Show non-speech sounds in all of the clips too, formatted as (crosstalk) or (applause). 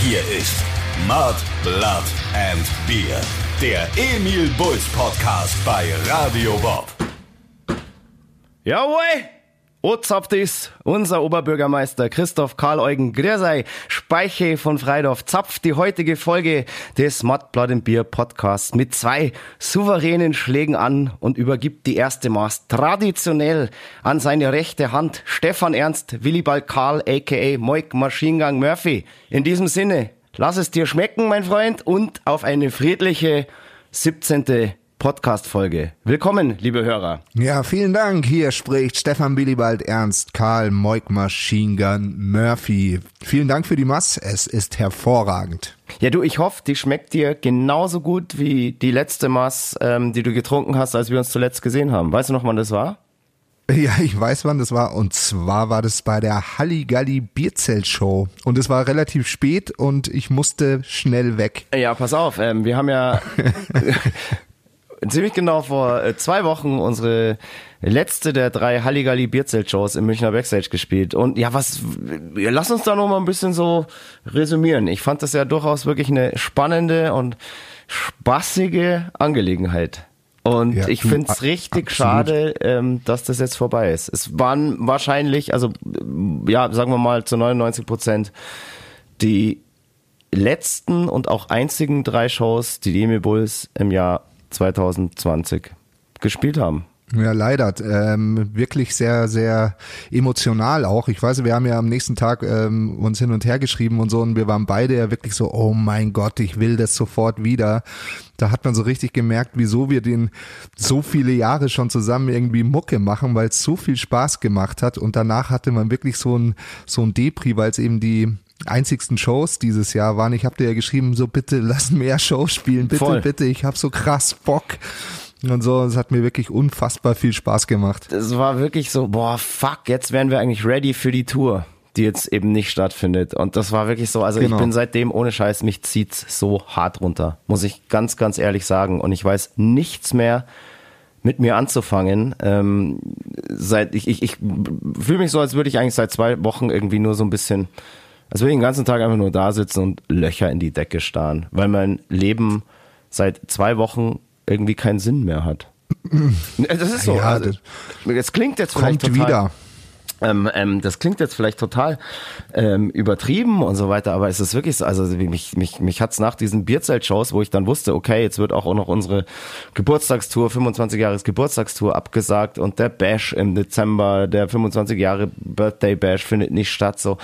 Hier ist Mud, Blood and Beer. Der Emil Bulls Podcast bei Radio Bob. Jawohl! Ozapftis, unser Oberbürgermeister Christoph Karl Eugen Griersei, Speiche von Freidorf, zapft die heutige Folge des Mud, Blood and Beer Podcasts mit zwei souveränen Schlägen an und übergibt die erste Maß traditionell an seine rechte Hand Stefan Ernst, Willibald Karl aka Moik Maschinengang Murphy. In diesem Sinne, lass es dir schmecken, mein Freund, und auf eine friedliche 17. Podcast-Folge. Willkommen, liebe Hörer. Ja, vielen Dank. Hier spricht Stefan Willibald Ernst Karl Moik Machine Gun Murphy. Vielen Dank für die Mass. Es ist hervorragend. Ja, du, ich hoffe, die schmeckt dir genauso gut wie die letzte Mass, ähm, die du getrunken hast, als wir uns zuletzt gesehen haben. Weißt du noch, wann das war? (laughs) Ja, ich weiß, wann das war. Und zwar war das bei der Halligalli Bierzelt-Show. Und es war relativ spät und ich musste schnell weg. Ja, pass auf. Ähm, wir haben ja (laughs) ziemlich genau vor äh, zwei Wochen unsere letzte der drei Halligalli Bierzelt-Shows im Münchner Backstage gespielt. Und ja, was, lass uns da noch mal ein bisschen so resümieren. Ich fand das ja durchaus wirklich eine spannende und spaßige Angelegenheit. Und Ja, ich finde es richtig absolut. schade, ähm, dass das jetzt vorbei ist. Es waren wahrscheinlich, also ja, sagen wir mal zu 99 Prozent die letzten und auch einzigen drei Shows, die die Emil Bulls im Jahr 2020 gespielt haben. Ja, leider. Ähm, wirklich sehr, sehr emotional auch. Ich weiß, wir haben ja am nächsten Tag ähm, uns hin und her geschrieben und so und wir waren beide ja wirklich so, oh mein Gott, ich will das sofort wieder. Da hat man so richtig gemerkt, wieso wir den so viele Jahre schon zusammen irgendwie Mucke machen, weil es so viel Spaß gemacht hat und danach hatte man wirklich so ein, so ein Depri, weil es eben die einzigsten Shows dieses Jahr waren. Ich habe dir ja geschrieben, so bitte lass mehr Shows spielen, bitte, Voll. bitte, ich habe so krass Bock. Und so, es hat mir wirklich unfassbar viel Spaß gemacht. Es war wirklich so, boah, fuck, jetzt wären wir eigentlich ready für die Tour, die jetzt eben nicht stattfindet. Und das war wirklich so, also Genau. ich bin seitdem ohne Scheiß, mich zieht's so hart runter, muss ich ganz, ganz ehrlich sagen. Und ich weiß nichts mehr mit mir anzufangen. Ähm, seit ich, ich, ich fühle mich so, als würde ich eigentlich seit zwei Wochen irgendwie nur so ein bisschen, als würde ich den ganzen Tag einfach nur da sitzen und Löcher in die Decke starren, weil mein Leben seit zwei Wochen irgendwie keinen Sinn mehr hat. (clears throat) Das ist so. Ja, also, das das klingt jetzt vielleicht Kommt total, wieder. ähm, ähm, das klingt jetzt vielleicht total ähm, übertrieben und so weiter, aber es ist wirklich so, also mich, mich, mich hat's nach diesen Bierzelt-Shows, wo ich dann wusste, okay, jetzt wird auch noch unsere Geburtstagstour, 25 Jahres Geburtstagstour abgesagt und der Bash im Dezember, der 25 Jahre Birthday Bash findet nicht statt, so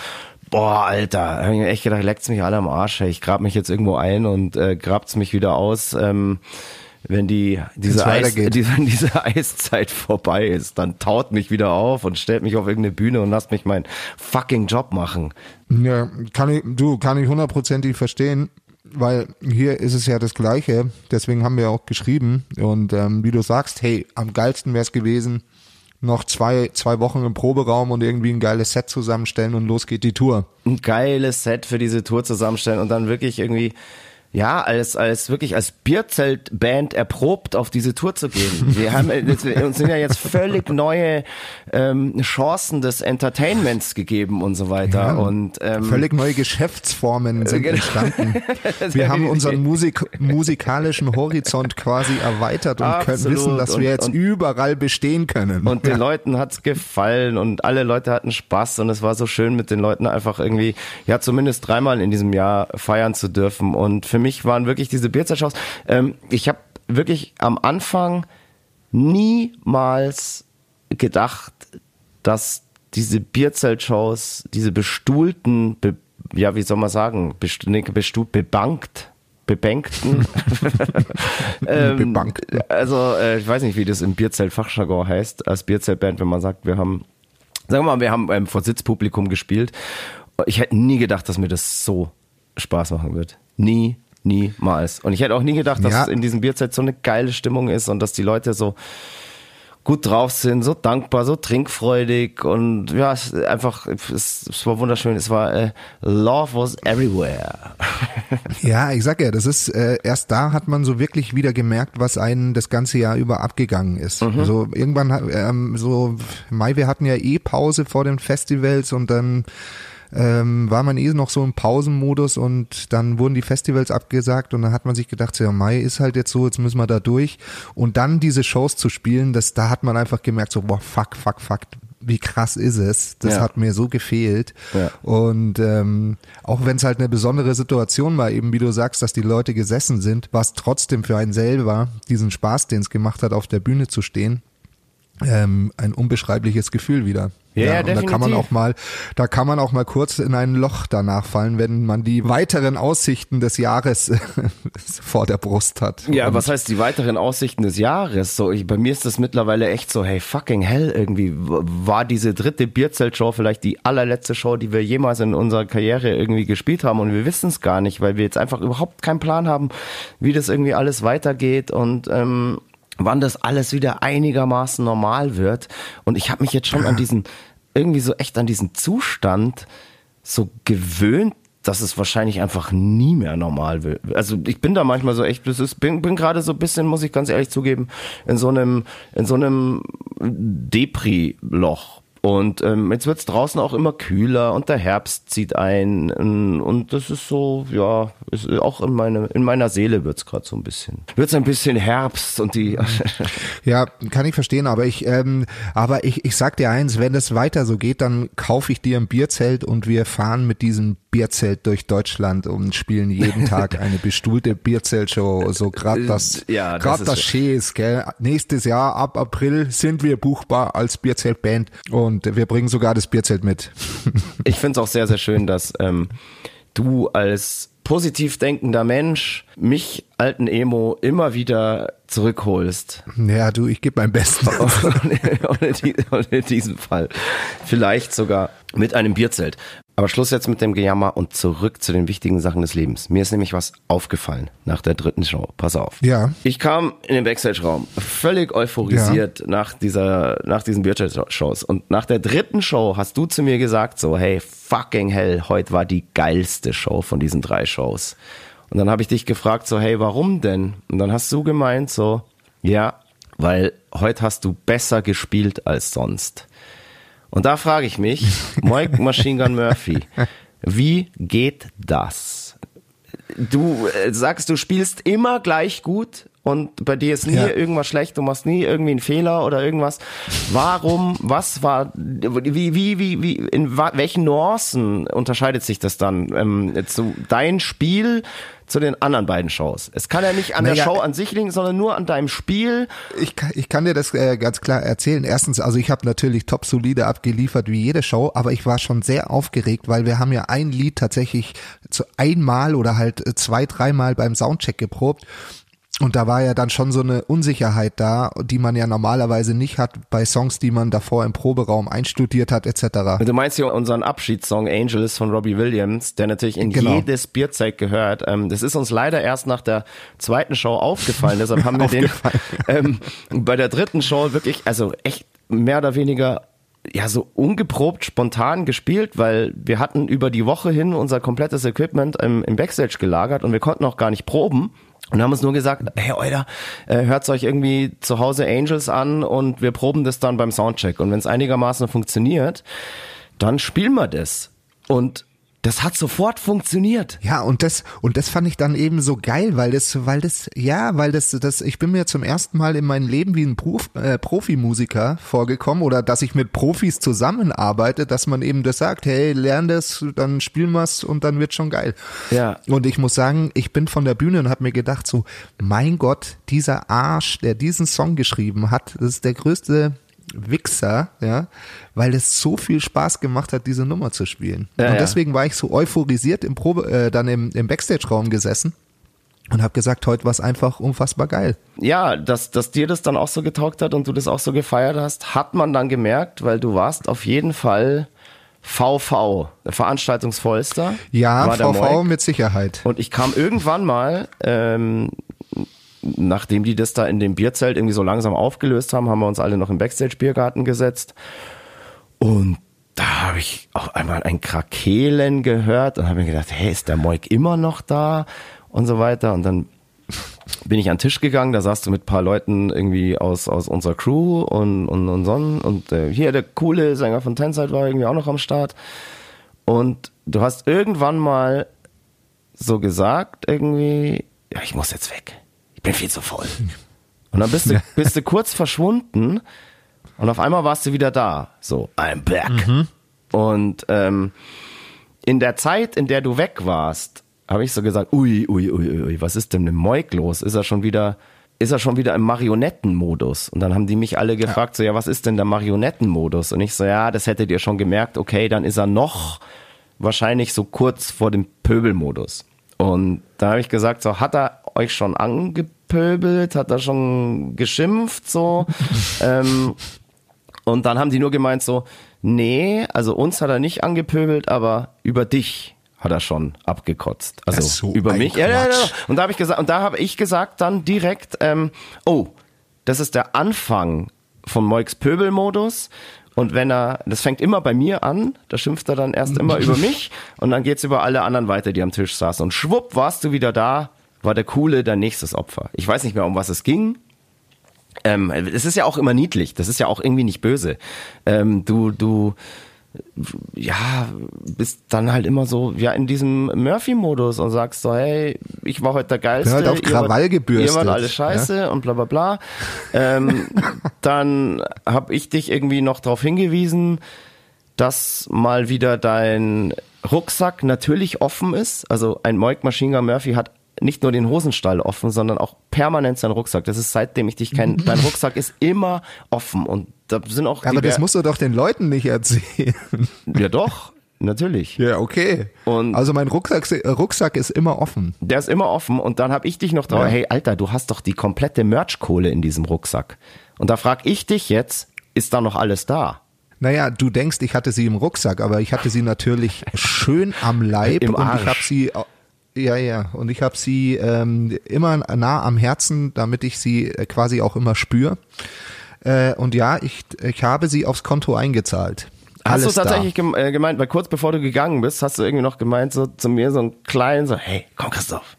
Boah, Alter, hab ich mir echt gedacht, leckt's mich alle am Arsch. Ich grab mich jetzt irgendwo ein und äh, grabt's mich wieder aus. Ähm, wenn die diese, Eis, (laughs) diese, diese Eiszeit vorbei ist, dann taut mich wieder auf und stellt mich auf irgendeine Bühne und lasst mich meinen fucking Job machen. Ja, kann ich, du, kann ich hundertprozentig verstehen, weil hier ist es ja das Gleiche. Deswegen haben wir auch geschrieben. Und ähm, wie du sagst, hey, am geilsten wäre es gewesen, noch zwei, zwei Wochen im Proberaum und irgendwie ein geiles Set zusammenstellen und los geht die Tour. Ein geiles Set für diese Tour zusammenstellen und dann wirklich irgendwie ja, als, als wirklich als Bierzeltband erprobt auf diese Tour zu gehen. Wir haben jetzt, uns sind ja jetzt völlig neue ähm, Chancen des Entertainments gegeben und so weiter. Ja, und ähm, Völlig neue Geschäftsformen sind genau. entstanden. (laughs) Wir haben unseren Musik, musikalischen Horizont quasi erweitert und können Absolut. wissen, dass Und- wir jetzt und- überall bestehen können. Und den ja. Leuten hat's gefallen und alle Leute hatten Spaß und es war so schön mit den Leuten einfach irgendwie, ja zumindest dreimal in diesem Jahr feiern zu dürfen. Und für mich waren wirklich diese Bierzeitshows, ähm, ich habe wirklich am Anfang niemals gedacht, dass diese Bierzeltshows, diese bestuhlten, be, ja wie soll man sagen, best, nee, bestuhlt, bebankt, bebankten (laughs) ähm, Bebankten. also äh, ich weiß nicht, wie das im Bierzelt-Fachjargon heißt, als Bierzeltband, wenn man sagt, wir haben, sagen wir mal, wir haben ähm, vor Sitzpublikum gespielt. Ich hätte nie gedacht, dass mir das so Spaß machen wird. Nie, niemals. Und ich hätte auch nie gedacht, dass Ja. in diesem Bierzelt so eine geile Stimmung ist und dass die Leute so gut drauf sind, so dankbar, so trinkfreudig und ja, es ist einfach, es, es war wunderschön. Es war äh, Love was everywhere. (laughs) Ja, ich sag ja, das ist äh, erst da hat man so wirklich wieder gemerkt, was einen das ganze Jahr über abgegangen ist. Also irgendwann, ähm, so Mai, wir hatten ja eh Pause vor den Festivals und dann ähm, war man eh noch so im Pausenmodus und dann wurden die Festivals abgesagt und dann hat man sich gedacht, ja, Mai ist halt jetzt so, jetzt müssen wir da durch. Und dann diese Shows zu spielen, das, da hat man einfach gemerkt, so, boah, fuck, fuck, fuck, wie krass ist es? Das Ja. hat mir so gefehlt. Ja. Und ähm, auch wenn es halt eine besondere Situation war, eben wie du sagst, dass die Leute gesessen sind, war es trotzdem für einen selber, diesen Spaß, den es gemacht hat, auf der Bühne zu stehen, ähm, ein unbeschreibliches Gefühl wieder. Ja, ja, und da kann man auch mal, da kann man auch mal kurz in ein Loch danach fallen, wenn man die weiteren Aussichten des Jahres (laughs) vor der Brust hat. Ja, Und was heißt die weiteren Aussichten des Jahres? So, ich, bei mir ist das mittlerweile echt so, hey, fucking hell, irgendwie war diese dritte Bierzeltshow vielleicht die allerletzte Show, die wir jemals in unserer Karriere irgendwie gespielt haben und wir wissen es gar nicht, weil wir jetzt einfach überhaupt keinen Plan haben, wie das irgendwie alles weitergeht und ähm, wann das alles wieder einigermaßen normal wird. Und ich habe mich jetzt schon an diesen, irgendwie so echt an diesen Zustand so gewöhnt, dass es wahrscheinlich einfach nie mehr normal wird. Also ich bin da manchmal so echt, das ist, bin, bin gerade so ein bisschen, muss ich ganz ehrlich zugeben, in so einem, in so einem Depri-Loch. Und ähm, jetzt wird's draußen auch immer kühler und der Herbst zieht ein ähm, und das ist so, ja, ist auch in, meine, in meiner Seele wird's gerade so ein bisschen. Wird's ein bisschen Herbst und die (laughs) Ja, kann ich verstehen, aber ich, ähm, aber ich, ich sag dir eins, wenn es weiter so geht, dann kaufe ich dir ein Bierzelt und wir fahren mit diesem Bierzelt durch Deutschland und spielen jeden (laughs) Tag eine bestuhlte Bierzeltshow. So gerade das, Äh, Ja, das gerade ist das Schäs, gell. Nächstes Jahr ab April sind wir buchbar als Bierzeltband und wir bringen sogar das Bierzelt mit. (laughs) ich finde es auch sehr, sehr schön, dass ähm, du als positiv denkender Mensch mich, alten Emo, immer wieder zurückholst. Ja, du, ich gebe mein Bestes. (laughs) und, in und in diesem Fall vielleicht sogar mit einem Bierzelt. Aber Schluss jetzt mit dem Gejammer und zurück zu den wichtigen Sachen des Lebens. Mir ist nämlich was aufgefallen nach der dritten Show. Pass auf. Ja. Ich kam in den Backstage-Raum, völlig euphorisiert nach dieser, nach diesen Bierzelt-Shows. Und nach der dritten Show hast du zu mir gesagt so, hey, fucking hell, heute war die geilste Show von diesen drei Shows. Und dann habe ich dich gefragt so, hey, warum denn? Und dann hast du gemeint so, ja, weil heute hast du besser gespielt als sonst. Und da frage ich mich, (laughs) Mike Machine Gun Murphy, wie geht das? Du äh, sagst, du spielst immer gleich gut und bei dir ist nie Ja. irgendwas schlecht, du machst nie irgendwie einen Fehler oder irgendwas. Warum, was war, wie, wie, wie, wie, in welchen Nuancen unterscheidet sich das dann? Ähm, so dein Spiel zu den anderen beiden Shows. Es kann ja nicht an der Naja, Show an sich liegen, sondern nur an deinem Spiel. Ich kann, ich kann dir das äh, ganz klar erzählen. Erstens, also ich habe natürlich top solide abgeliefert wie jede Show, aber ich war schon sehr aufgeregt, weil wir haben ja ein Lied tatsächlich zu einmal oder halt äh, zwei, dreimal beim Soundcheck geprobt. Und da war ja dann schon so eine Unsicherheit da, die man ja normalerweise nicht hat bei Songs, die man davor im Proberaum einstudiert hat, etc. Du meinst hier unseren Abschiedssong Angels von Robbie Williams, der natürlich in Genau. jedes Bierzeit gehört. Ähm, das ist uns leider erst nach der zweiten Show aufgefallen, deshalb haben wir den ähm, bei der dritten Show wirklich, also echt mehr oder weniger ja so ungeprobt spontan gespielt, weil wir hatten über die Woche hin unser komplettes Equipment im, im Backstage gelagert und wir konnten auch gar nicht proben. Und haben uns nur gesagt, hey Euler, äh, hört euch irgendwie zu Hause Angels an und wir proben das dann beim Soundcheck. Und wenn es einigermaßen funktioniert, dann spielen wir das. Und das hat sofort funktioniert. Ja, und das, und das fand ich dann eben so geil, weil das, weil das, ja, weil das, das, ich bin mir zum ersten Mal in meinem Leben wie ein Prof, äh, Profimusiker vorgekommen oder dass ich mit Profis zusammenarbeite, dass man eben das sagt, hey, lern das, dann spielen wir's und dann wird schon geil. Ja. Und ich muss sagen, ich bin von der Bühne und habe mir gedacht so, mein Gott, dieser Arsch, der diesen Song geschrieben hat, das ist der größte Wichser, ja, weil es so viel Spaß gemacht hat, diese Nummer zu spielen. Ja, und ja. deswegen war ich so euphorisiert im Probe, äh, dann im, im Backstage-Raum gesessen und habe gesagt, heute war es einfach unfassbar geil. Ja, dass, dass dir das dann auch so getaugt hat und du das auch so gefeiert hast, hat man dann gemerkt, weil du warst auf jeden Fall VV, Veranstaltungsvollster. Ja, VV mit Sicherheit. Und ich kam irgendwann mal, ähm, nachdem die das da in dem Bierzelt irgendwie so langsam aufgelöst haben, haben wir uns alle noch im Backstage-Biergarten gesetzt. Und da habe ich auf einmal ein Krakelen gehört und habe mir gedacht, hey, ist der Moik immer noch da? Und so weiter. Und dann bin ich an den Tisch gegangen, da saß du mit ein paar Leuten irgendwie aus, aus unserer Crew und, und, und so. Und äh, hier der coole Sänger von Tenside war irgendwie auch noch am Start. Und du hast irgendwann mal so gesagt, irgendwie, ja, ich muss jetzt weg. Ich bin viel zu voll. Und dann bist du, bist du kurz verschwunden und auf einmal warst du wieder da. So, I'm back. Mhm. Und ähm, in der Zeit, in der du weg warst, habe ich so gesagt, ui, ui, ui, ui, was ist denn mit Moik los? Ist er schon wieder, ist er schon wieder im Marionettenmodus? Und dann haben die mich alle gefragt, so, ja, was ist denn der Marionettenmodus? Und ich so, ja, das hättet ihr schon gemerkt, okay, dann ist er noch wahrscheinlich so kurz vor dem Pöbelmodus. Und da habe ich gesagt, so, hat er euch schon angepöbelt? Hat er schon geschimpft, so? (laughs) ähm, und dann haben die nur gemeint so, nee, also uns hat er nicht angepöbelt, aber über dich hat er schon abgekotzt. Also so über mich. Ja, ja, ja. Und da habe ich gesagt, und da habe ich gesagt dann direkt, ähm, oh, das ist der Anfang von Moiks Pöbelmodus. Und wenn er, das fängt immer bei mir an, da schimpft er dann erst immer über (laughs) mich und dann geht's über alle anderen weiter, die am Tisch saßen. Und schwupp, warst du wieder da, war der Coole dein nächstes Opfer. Ich weiß nicht mehr, um was es ging. Ähm, es ist ja auch immer niedlich, das ist ja auch irgendwie nicht böse. Ähm, du, du, ja, bist dann halt immer so, ja, in diesem Murphy-Modus und sagst so, hey, ich war heute der Geilste. Halt auf Krawall gebürstet, Ihr wart alle scheiße und bla bla bla. Ähm, (laughs) dann habe ich dich irgendwie noch darauf hingewiesen, dass mal wieder dein Rucksack natürlich offen ist. Also ein Moik Machine Gun Murphy hat nicht nur den Hosenstall offen, sondern auch permanent seinen Rucksack. Das ist seitdem ich dich kenne. (laughs) Dein Rucksack ist immer offen und da sind auch Aber das musst du doch den Leuten nicht erzählen. (laughs) ja doch natürlich. Ja, okay. Und- also mein Rucksack, Rucksack ist immer offen. Der ist immer offen und dann habe ich dich noch drauf, Ja. hey Alter, du hast doch die komplette Merch-Kohle in diesem Rucksack. Und da frag ich dich jetzt, ist da noch alles da? Naja, du denkst, ich hatte sie im Rucksack, aber ich hatte sie natürlich (laughs) schön am Leib Im und Arsch. ich habe sie ja, ja, und ich habe sie ähm, immer nah am Herzen, damit ich sie äh, quasi auch immer spüre. Äh, und ja, ich, ich habe sie aufs Konto eingezahlt. Alles hast du tatsächlich gem äh, gemeint, weil kurz bevor du gegangen bist, hast du irgendwie noch gemeint, so zu mir so ein kleinen, so, hey, komm Christoph,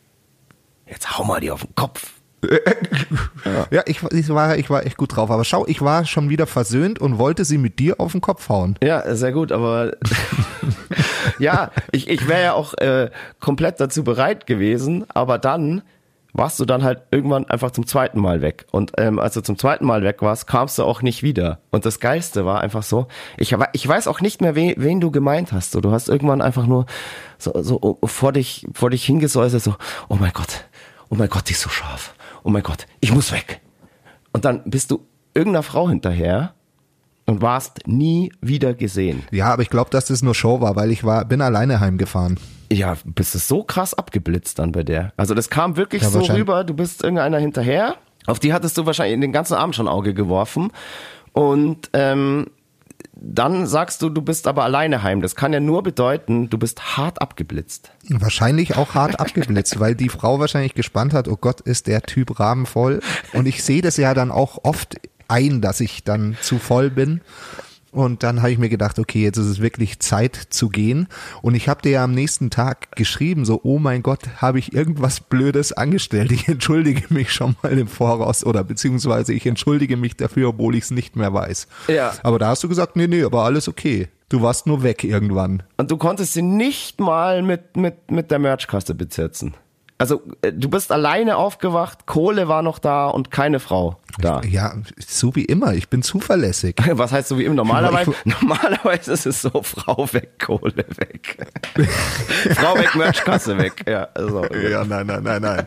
jetzt hau mal die auf den Kopf. Da. (laughs) Ja, ich, ich, war, ich war echt gut drauf. Aber schau, ich war schon wieder versöhnt und wollte sie mit dir auf den Kopf hauen. Ja, sehr gut, aber (laughs) ja, ich, ich wäre ja auch äh, komplett dazu bereit gewesen, aber dann warst du dann halt irgendwann einfach zum zweiten Mal weg. Und ähm, als du zum zweiten Mal weg warst, kamst du auch nicht wieder. Und das Geilste war einfach so, ich, ich weiß auch nicht mehr, wen, wen du gemeint hast. So, du hast irgendwann einfach nur so, so vor dich, vor dich hingesäuselt, so, oh mein Gott, oh mein Gott, die ist so scharf. Oh mein Gott, ich muss weg. Und dann bist du irgendeiner Frau hinterher und warst nie wieder gesehen. Ja, aber ich glaube, dass das nur Show war, weil ich war, bin alleine heimgefahren. Ja, bist du so krass abgeblitzt dann bei der. Also das kam wirklich Ja, so rüber, du bist irgendeiner hinterher. Auf die hattest du wahrscheinlich den ganzen Abend schon Auge geworfen. Und ähm, dann sagst du, du bist aber alleine heim. Das kann ja nur bedeuten, du bist hart abgeblitzt. Wahrscheinlich auch hart (laughs) abgeblitzt, weil die Frau wahrscheinlich gespannt hat, oh Gott, ist der Typ rabenvoll. Und ich sehe das ja dann auch oft ein, dass ich dann zu voll bin. Und dann habe ich mir gedacht, okay, jetzt ist es wirklich Zeit zu gehen. Und ich habe dir ja am nächsten Tag geschrieben, so, oh mein Gott, habe ich irgendwas Blödes angestellt. Ich entschuldige mich schon mal im Voraus oder beziehungsweise ich entschuldige mich dafür, obwohl ich es nicht mehr weiß. Ja. Aber da hast du gesagt, nee, nee, aber alles okay. Du warst nur weg irgendwann. Und du konntest sie nicht mal mit, mit, mit der Merchkasse besetzen. Also äh, du bist alleine aufgewacht, Kohle war noch da und keine Frau da. Ja, so wie immer. Ich bin zuverlässig. (laughs) Was heißt so wie immer? Normalerweise, Ich- normalerweise ist es so, Frau weg, Kohle weg. (laughs) Frau weg, Merchkasse weg. Ja, also, Ja, nein, nein, nein, nein.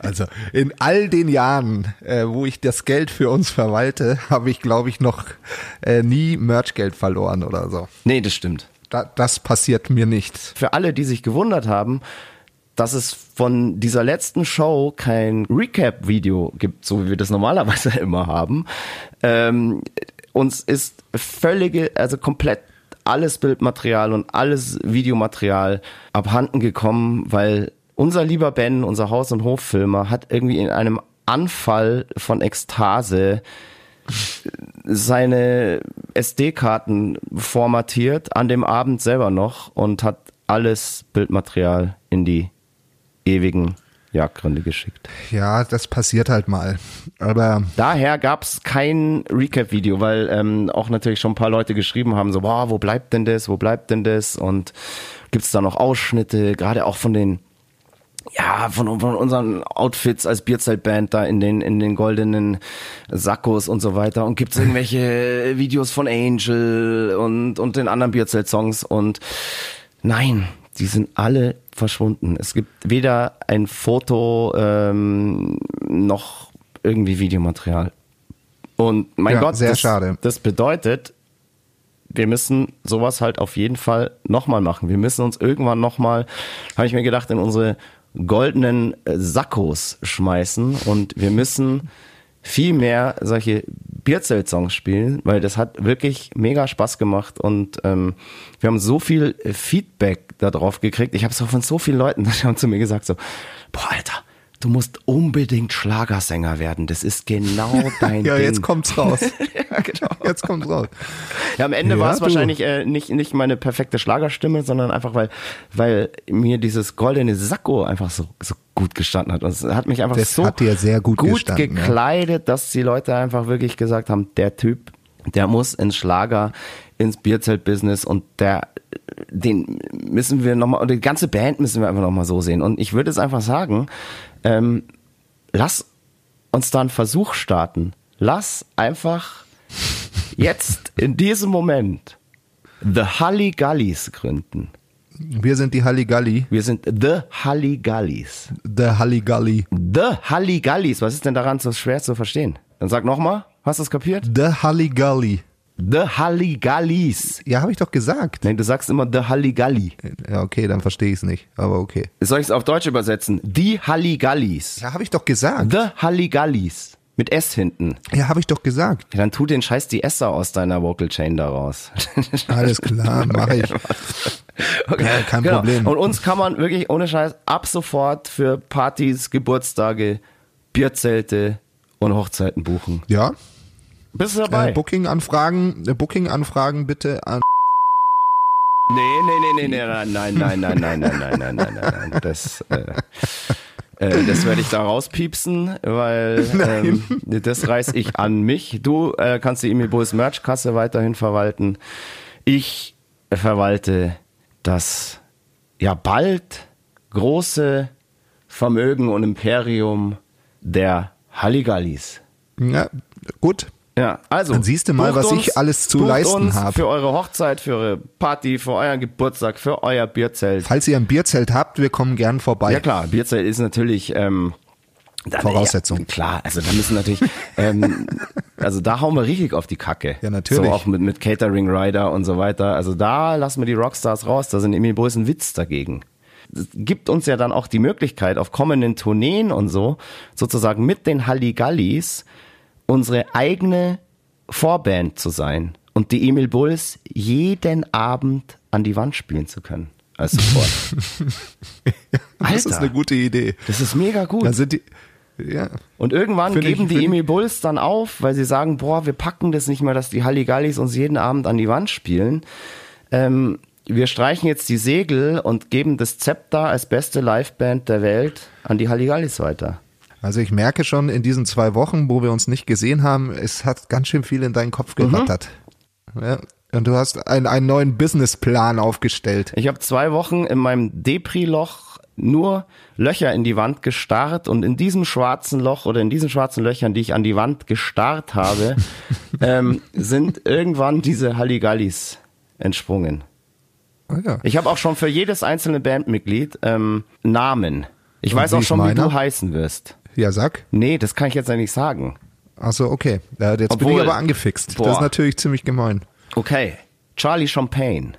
Also in all den Jahren, äh, wo ich das Geld für uns verwalte, habe ich, glaube ich, noch äh, nie Merchgeld verloren oder so. Nee, das stimmt. Da, das passiert mir nicht. Für alle, die sich gewundert haben, dass es von dieser letzten Show kein Recap-Video gibt, so wie wir das normalerweise (laughs) immer haben. Ähm, uns ist völlige, also komplett alles Bildmaterial und alles Videomaterial abhanden gekommen, weil unser lieber Ben, unser Haus- und Hoffilmer, hat irgendwie in einem Anfall von Ekstase seine SD-Karten formatiert an dem Abend selber noch und hat alles Bildmaterial in die ewigen Jagdgründe geschickt. Ja, das passiert halt mal. Aber Daher gab's kein Recap-Video, weil ähm, auch natürlich schon ein paar Leute geschrieben haben, so, boah, wo bleibt denn das, wo bleibt denn das? Und gibt's da noch Ausschnitte, gerade auch von den, ja, von, von unseren Outfits als Bierzeltband da in den, in den goldenen Sakkos und so weiter. Und gibt's irgendwelche (laughs) Videos von Angel und, und den anderen Bierzelt-Songs und nein, die sind alle verschwunden. Es gibt weder ein Foto ähm, noch irgendwie Videomaterial. Und mein Ja, Gott, sehr das, schade. das bedeutet, wir müssen sowas halt auf jeden Fall nochmal machen. Wir müssen uns irgendwann nochmal, habe ich mir gedacht, in unsere goldenen äh, Sakkos schmeißen und wir müssen viel mehr solche Bierzelt-Songs spielen, weil das hat wirklich mega Spaß gemacht und ähm, wir haben so viel Feedback darauf gekriegt. Ich habe so von so vielen Leuten, (laughs) die haben zu mir gesagt so, boah Alter, du musst unbedingt Schlagersänger werden. Das ist genau (laughs) dein ja, Ding. jetzt kommt's raus. (laughs) ja, genau. Jetzt kommt's raus. Ja, am Ende Ja, war es wahrscheinlich äh, nicht, nicht meine perfekte Schlagerstimme, sondern einfach, weil, weil mir dieses goldene Sakko einfach so, so gut gestanden hat. Und es hat mich einfach Das so sehr gut gestanden, ja. gekleidet, dass die Leute einfach wirklich gesagt haben, der Typ, der muss ins Schlager, ins Bierzelt-Business und der, den müssen wir nochmal, die ganze Band müssen wir einfach nochmal so sehen. Und ich würde es einfach sagen, ähm, lass uns da einen Versuch starten. Lass einfach jetzt in diesem Moment The Halligallis gründen. Wir sind die Halligalli. Wir sind The Halligallis. The Halligalli. The Halligallis. Was ist denn daran so schwer zu verstehen? Dann sag nochmal. Hast du es kapiert? The Halligalli. The Halligallis. Ja, habe ich doch gesagt. Nein, du sagst immer The Halligalli. Ja, okay, dann verstehe ich es nicht. Aber okay. Soll ich es auf Deutsch übersetzen? Die Halligallis. Ja, habe ich doch gesagt. The Halligallis. Mit S hinten. Ja, habe ich doch gesagt. Ja, dann tu den Scheiß die Esser aus deiner Vocal Chain daraus. (laughs) Alles klar, mache ich. Okay. Ja, kein genau. Problem. Und uns kann man wirklich ohne Scheiß ab sofort für Partys, Geburtstage, Bierzelte und Hochzeiten buchen. Ja, Bist du dabei? äh, Booking-Anfragen, äh, Booking-Anfragen bitte an. Nee, nee, nee, nee, nee, nein, nein, nein, nein, nein, nein, nein, nein, nein, nein, nein. Das, äh, äh, das werde ich da rauspiepsen, weil ähm, das reiß ich an mich. Du äh, kannst die Emil Bulls Merchkasse weiterhin verwalten. Ich verwalte das ja bald große Vermögen und Imperium der Halligallis. Ja, gut. Ja, also. Dann siehst du mal, was ich alles zu leisten uns hab. Für eure Hochzeit, für eure Party, für euren Geburtstag, für euer Bierzelt. Falls ihr ein Bierzelt habt, wir kommen gern vorbei. Ja klar, Bierzelt ist natürlich ähm, dann, Voraussetzung. Ja, klar, also da müssen natürlich, ähm, (laughs) also da hauen wir richtig auf die Kacke. Ja, natürlich. So auch mit, mit Catering Rider und so weiter. Also da lassen wir die Rockstars raus. Da sind Emil Bulls ein Witz dagegen. Das gibt uns ja dann auch die Möglichkeit, auf kommenden Tourneen und so, sozusagen mit den Halligallis, unsere eigene Vorband zu sein und die Emil Bulls jeden Abend an die Wand spielen zu können. Als Support. (laughs) Das ist Alter. eine gute Idee. Das ist mega gut. Dann sind die, ja, Und irgendwann Find geben ich- die Emil Bulls dann auf, weil sie sagen, boah, wir packen das nicht mehr, dass die Halligallis uns jeden Abend an die Wand spielen. Ähm, wir streichen jetzt die Segel und geben das Zepter als beste Liveband der Welt an die Halligallis weiter. Also ich merke schon in diesen zwei Wochen, wo wir uns nicht gesehen haben, es hat ganz schön viel in deinen Kopf gerattert. Ja, und du hast einen, einen neuen Businessplan aufgestellt. Ich habe zwei Wochen in meinem Depri-Loch nur Löcher in die Wand gestarrt und in diesem schwarzen Loch oder in diesen schwarzen Löchern, die ich an die Wand gestarrt habe, (laughs) ähm, sind irgendwann diese Halligallis entsprungen. Ah, ja. Ich habe auch schon für jedes einzelne Bandmitglied ähm, Namen. Ich Und weiß wie auch schon, wie meiner? du heißen wirst. Ja, sag. Nee, das kann ich jetzt ja nicht sagen. Achso, okay. Ja, jetzt bin Obwohl- ich aber angefixt. Boah. Das ist natürlich ziemlich gemein. Okay. Charlie Champagne.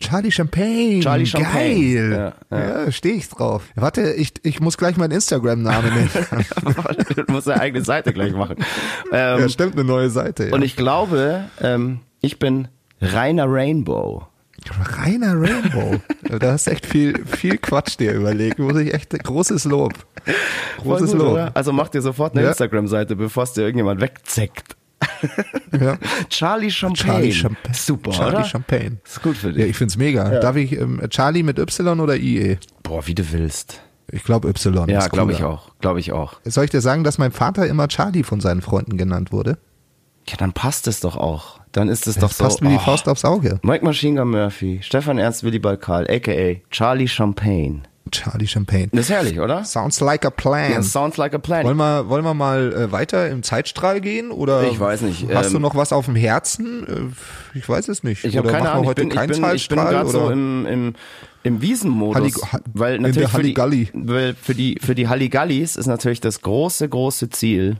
Charlie Champagne. Charlie Champagne. Geil. Ja, Ja, stehe ich drauf. Warte, ich, ich muss gleich meinen Instagram-Namen (laughs) nennen. du musst eine eigene Seite gleich machen. Ähm, ja, stimmt, eine neue Seite. Ja. und ich glaube, ähm, ich bin Rainer Rainbow. Reiner Rainbow. (laughs) da hast echt viel, viel Quatsch dir überlegt. Muss ich echt, großes Lob. Großes gut, Lob. oder? Also mach dir sofort eine Ja. Instagram-Seite, bevor es dir irgendjemand wegzeckt. Ja. Charlie Champagne. Charlie Champagne. Super, Charlie oder? Champagne. Ist gut für Ja, dich. ich find's mega. Darf ich ähm, Charlie mit Y oder IE? Boah, wie du willst. Ich glaube Y. Ja, glaube ich auch. Glaube ich auch. Soll ich dir sagen, dass mein Vater immer Charlie von seinen Freunden genannt wurde? Ja, dann passt es doch auch. Dann ist es doch Das so. passt wie die oh. Faust aufs Auge. Mike Machine Gun Murphy, Stefan Ernst Willi Balkal, a.k.a. Charlie Champagne. Charlie Champagne. Das ist herrlich, oder? Sounds like a plan. Ja, sounds like a plan. Wollen wir, wollen wir mal äh, weiter im Zeitstrahl gehen? Oder Ich weiß nicht, Hast du ähm, noch was auf dem Herzen? Äh, Ich weiß es nicht. Ich habe keine Ahnung, ich heute bin, ich keinen bin, ich bin Zeitstrahl? gerade so im, im, im Wiesenmodus. Hallig- ha- weil in natürlich für die, weil für die, für die Halligallis ist natürlich das große, große Ziel,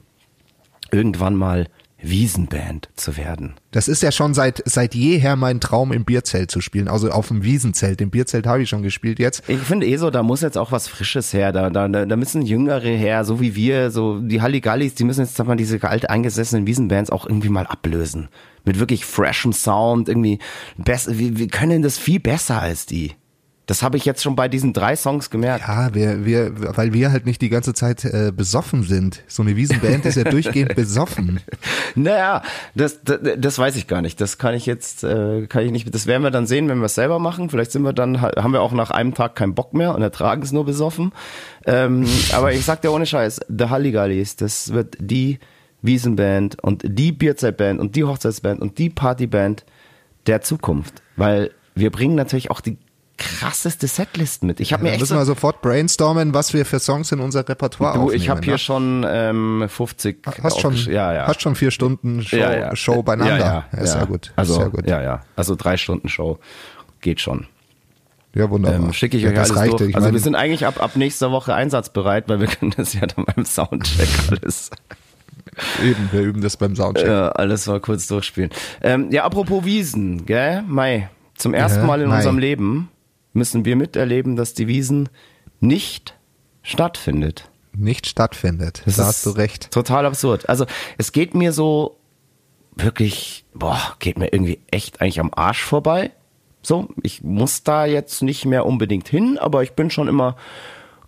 irgendwann mal Wiesenband zu werden. Das ist ja schon seit seit jeher mein Traum im Bierzelt zu spielen, also auf dem Wiesenzelt. Im Bierzelt habe ich schon gespielt jetzt. Ich finde eh so, da muss jetzt auch was Frisches her. Da, da, da müssen Jüngere her, so wie wir, so die Halligallis, die müssen jetzt sag mal diese alt eingesessenen Wiesenbands auch irgendwie mal ablösen. Mit wirklich freshem Sound, irgendwie besser. Wir, wir können das viel besser als die. Das habe ich jetzt schon bei diesen drei Songs gemerkt. Ja, wir, wir, weil wir halt nicht die ganze Zeit äh, besoffen sind. So eine Wiesenband ist ja (laughs) durchgehend besoffen. Naja, das, das, das weiß ich gar nicht. Das kann ich jetzt, äh, kann ich nicht. Das werden wir dann sehen, wenn wir es selber machen. Vielleicht sind wir dann, haben wir auch nach einem Tag keinen Bock mehr und ertragen es nur besoffen. Ähm, (laughs) aber ich sag dir ohne Scheiß, The Halligallis, das wird die Wiesenband und die Bierzeltband und die Hochzeitsband und die Partyband der Zukunft. Weil wir bringen natürlich auch die krasseste Setlist mit. Ich habe mir Da echt müssen so, wir sofort brainstormen, was wir für Songs in unser Repertoire du, ich habe hier ne? schon ähm, 50 hast schon, ja, ja. hast schon vier Stunden Show, ja, ja. Show beieinander. Ja, ja, ja, sehr ja. gut. Also, sehr gut. ja, ja. Also drei Stunden Show geht schon. Ja, wunderbar. Ähm, Schicke ich ja, euch das alles reicht. durch. Also wir sind eigentlich ab, ab nächster Woche einsatzbereit, weil wir (laughs) können das ja dann beim Soundcheck alles, eben, wir üben das beim Soundcheck. äh, alles mal kurz durchspielen. Ähm, ja, apropos Wiesen, gell, Mai. Zum ersten Ja, Mal in Mai. unserem Leben müssen wir miterleben, dass die Wiesen nicht stattfindet. Nicht stattfindet. Das da hast du recht. Total absurd. Also es geht mir so wirklich, boah, geht mir irgendwie echt eigentlich am Arsch vorbei. So, ich muss da jetzt nicht mehr unbedingt hin, aber ich bin schon immer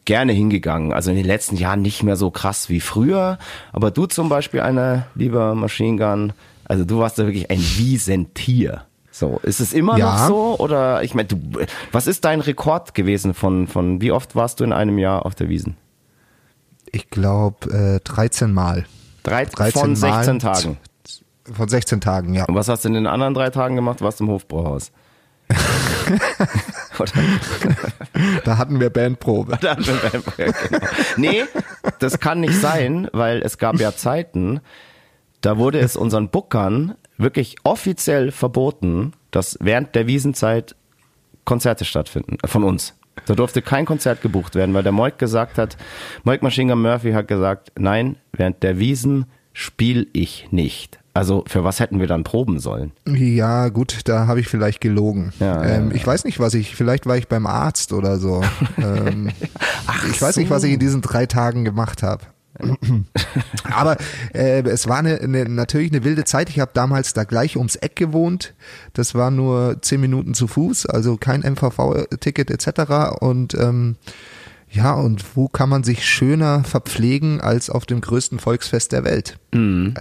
gerne hingegangen. Also in den letzten Jahren nicht mehr so krass wie früher. Aber du zum Beispiel, einer lieber Machine Gun, also du warst da wirklich ein Wiesentier. So, ist es immer Ja. noch so? Oder ich meine, du, was ist dein Rekord gewesen von, von wie oft warst du in einem Jahr auf der Wiesen? Ich glaube äh, 13 Mal. Drei, 13 von Mal. 16 Tagen. Von 16 Tagen, ja. Und was hast du in den anderen drei Tagen gemacht? Warst du im Hofbrauhaus? (laughs) (laughs) Da hatten wir Bandprobe. Ja, genau. Nee, das kann nicht sein, weil es gab ja Zeiten, da wurde es unseren Bookern wirklich offiziell verboten, dass während der Wiesenzeit Konzerte stattfinden, äh, von uns. Da durfte kein Konzert gebucht werden, weil der Moik gesagt hat, Moik Machine Gun Murphy hat gesagt, nein, während der Wiesen spiel ich nicht. Also für was hätten wir dann proben sollen? Ja, gut, da habe ich vielleicht gelogen. Ja, ähm, ja, ich weiß nicht, was ich, vielleicht war ich beim Arzt oder so. (laughs) ähm, ich weiß nicht, was ich in diesen drei Tagen gemacht habe. (clears throat) Aber äh, es war eine, eine, natürlich eine wilde Zeit. Ich habe damals da gleich ums Eck gewohnt. Das war nur zehn Minuten zu Fuß, also kein MVV-Ticket etc. Und ähm, ja, und wo kann man sich schöner verpflegen als auf dem größten Volksfest der Welt? Mhm.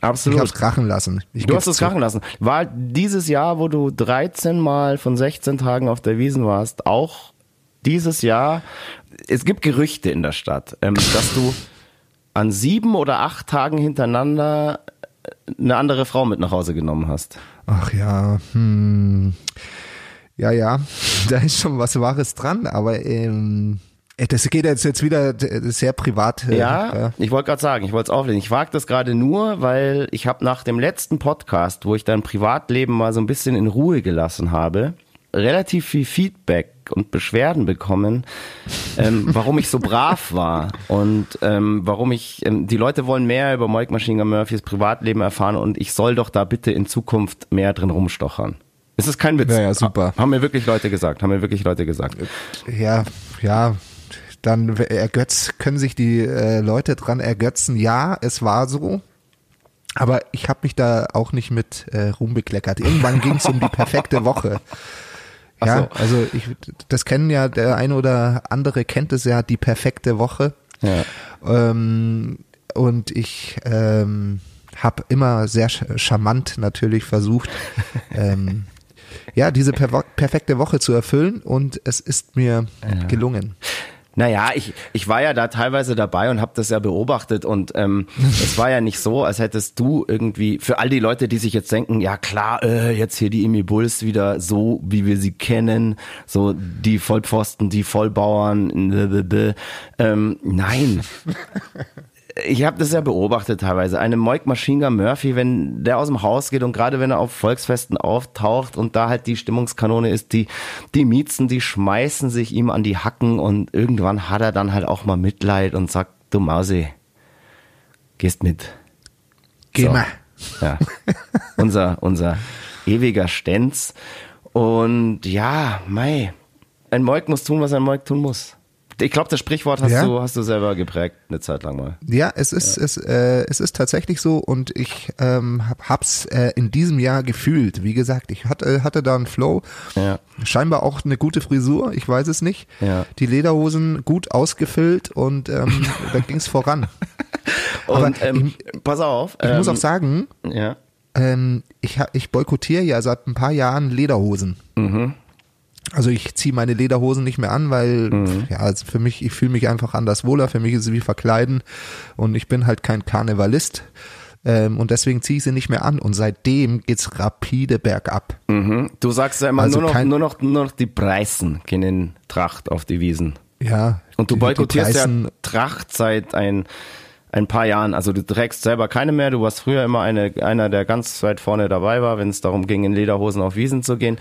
Absolut. Ich habe es krachen lassen. Ich Du hast es zu. krachen lassen. War dieses Jahr, wo du 13 Mal von 16 Tagen auf der Wiesen warst, auch dieses Jahr, es gibt Gerüchte in der Stadt, ähm, dass du an sieben oder acht Tagen hintereinander eine andere Frau mit nach Hause genommen hast. Ach ja, hm. Ja, ja, (laughs) da ist schon was Wahres dran, aber ähm, äh, das geht jetzt, jetzt wieder äh, sehr privat. äh, Ja, ich wollte gerade sagen, ich wollte es auflegen. Ich frage das gerade nur, weil ich habe nach dem letzten Podcast, wo ich dein Privatleben mal so ein bisschen in Ruhe gelassen habe, relativ viel Feedback und Beschwerden bekommen, ähm, warum ich so brav war und ähm, warum ich, ähm, die Leute wollen mehr über Mike Machine Gun Murphys Privatleben erfahren und ich soll doch da bitte in Zukunft mehr drin rumstochern. Es ist kein Witz. Ja, ja, super. Haben mir wirklich Leute gesagt, haben mir wirklich Leute gesagt. Ja, ja, dann ergötz, können sich die äh, Leute dran ergötzen. Ja, es war so. Aber ich habe mich da auch nicht mit äh, Ruhm bekleckert. Irgendwann ging es um die perfekte Woche. Ach Ja, so. also ich, das kennen ja, der eine oder andere kennt es ja, die perfekte Woche. Ja. Ähm, und ich ähm, habe immer sehr charmant natürlich versucht, (laughs) ähm, ja, diese per perfekte Woche zu erfüllen und es ist mir gelungen. Naja, ich, ich war ja da teilweise dabei und habe das ja beobachtet und ähm, (laughs) es war ja nicht so, als hättest du irgendwie, für all die Leute, die sich jetzt denken, ja klar, äh, jetzt hier die Emi Bulls wieder so, wie wir sie kennen, so die Vollpfosten, die Vollbauern, ähm, nein. (laughs) ich habe das ja beobachtet teilweise. Eine Moik Machine Gun Murphy, wenn der aus dem Haus geht und gerade wenn er auf Volksfesten auftaucht und da halt die Stimmungskanone ist, die, die Miezen, die schmeißen sich ihm an die Hacken und irgendwann hat er dann halt auch mal Mitleid und sagt, du Mausi, gehst mit. Geh so. mal. Ja. unser, unser ewiger Stenz. Und ja, mei, ein Moik muss tun, was ein Moik tun muss. Ich glaube, das Sprichwort hast, ja. du, hast du selber geprägt, eine Zeit lang mal. Ja, es ist, ja. Es, äh, es ist tatsächlich so und ich ähm, hab's äh, in diesem Jahr gefühlt. Wie gesagt, ich hatte, hatte da einen Flow. Ja. Scheinbar auch eine gute Frisur, ich weiß es nicht. Ja. Die Lederhosen gut ausgefüllt und ähm, (laughs) da ging's voran. und ähm, ich, pass auf. Ich muss auch ähm, sagen, ja. ähm, ich, ich boykottiere ja seit ein paar Jahren Lederhosen. Mhm. Also ich ziehe meine Lederhosen nicht mehr an, weil mhm. ja, also für mich, ich fühle mich einfach anders wohler. Für mich ist es wie verkleiden und ich bin halt kein Karnevalist. Ähm, und deswegen ziehe ich sie nicht mehr an. Und seitdem geht's rapide bergab. Mhm. Du sagst ja immer also nur, noch, nur, noch, nur noch die Preisen gehen Tracht auf die Wiesen. Ja. Und du boykottierst ja Tracht seit ein, ein paar Jahren. Also du trägst selber keine mehr. Du warst früher immer eine, einer, der ganz weit vorne dabei war, wenn es darum ging, in Lederhosen auf Wiesen zu gehen.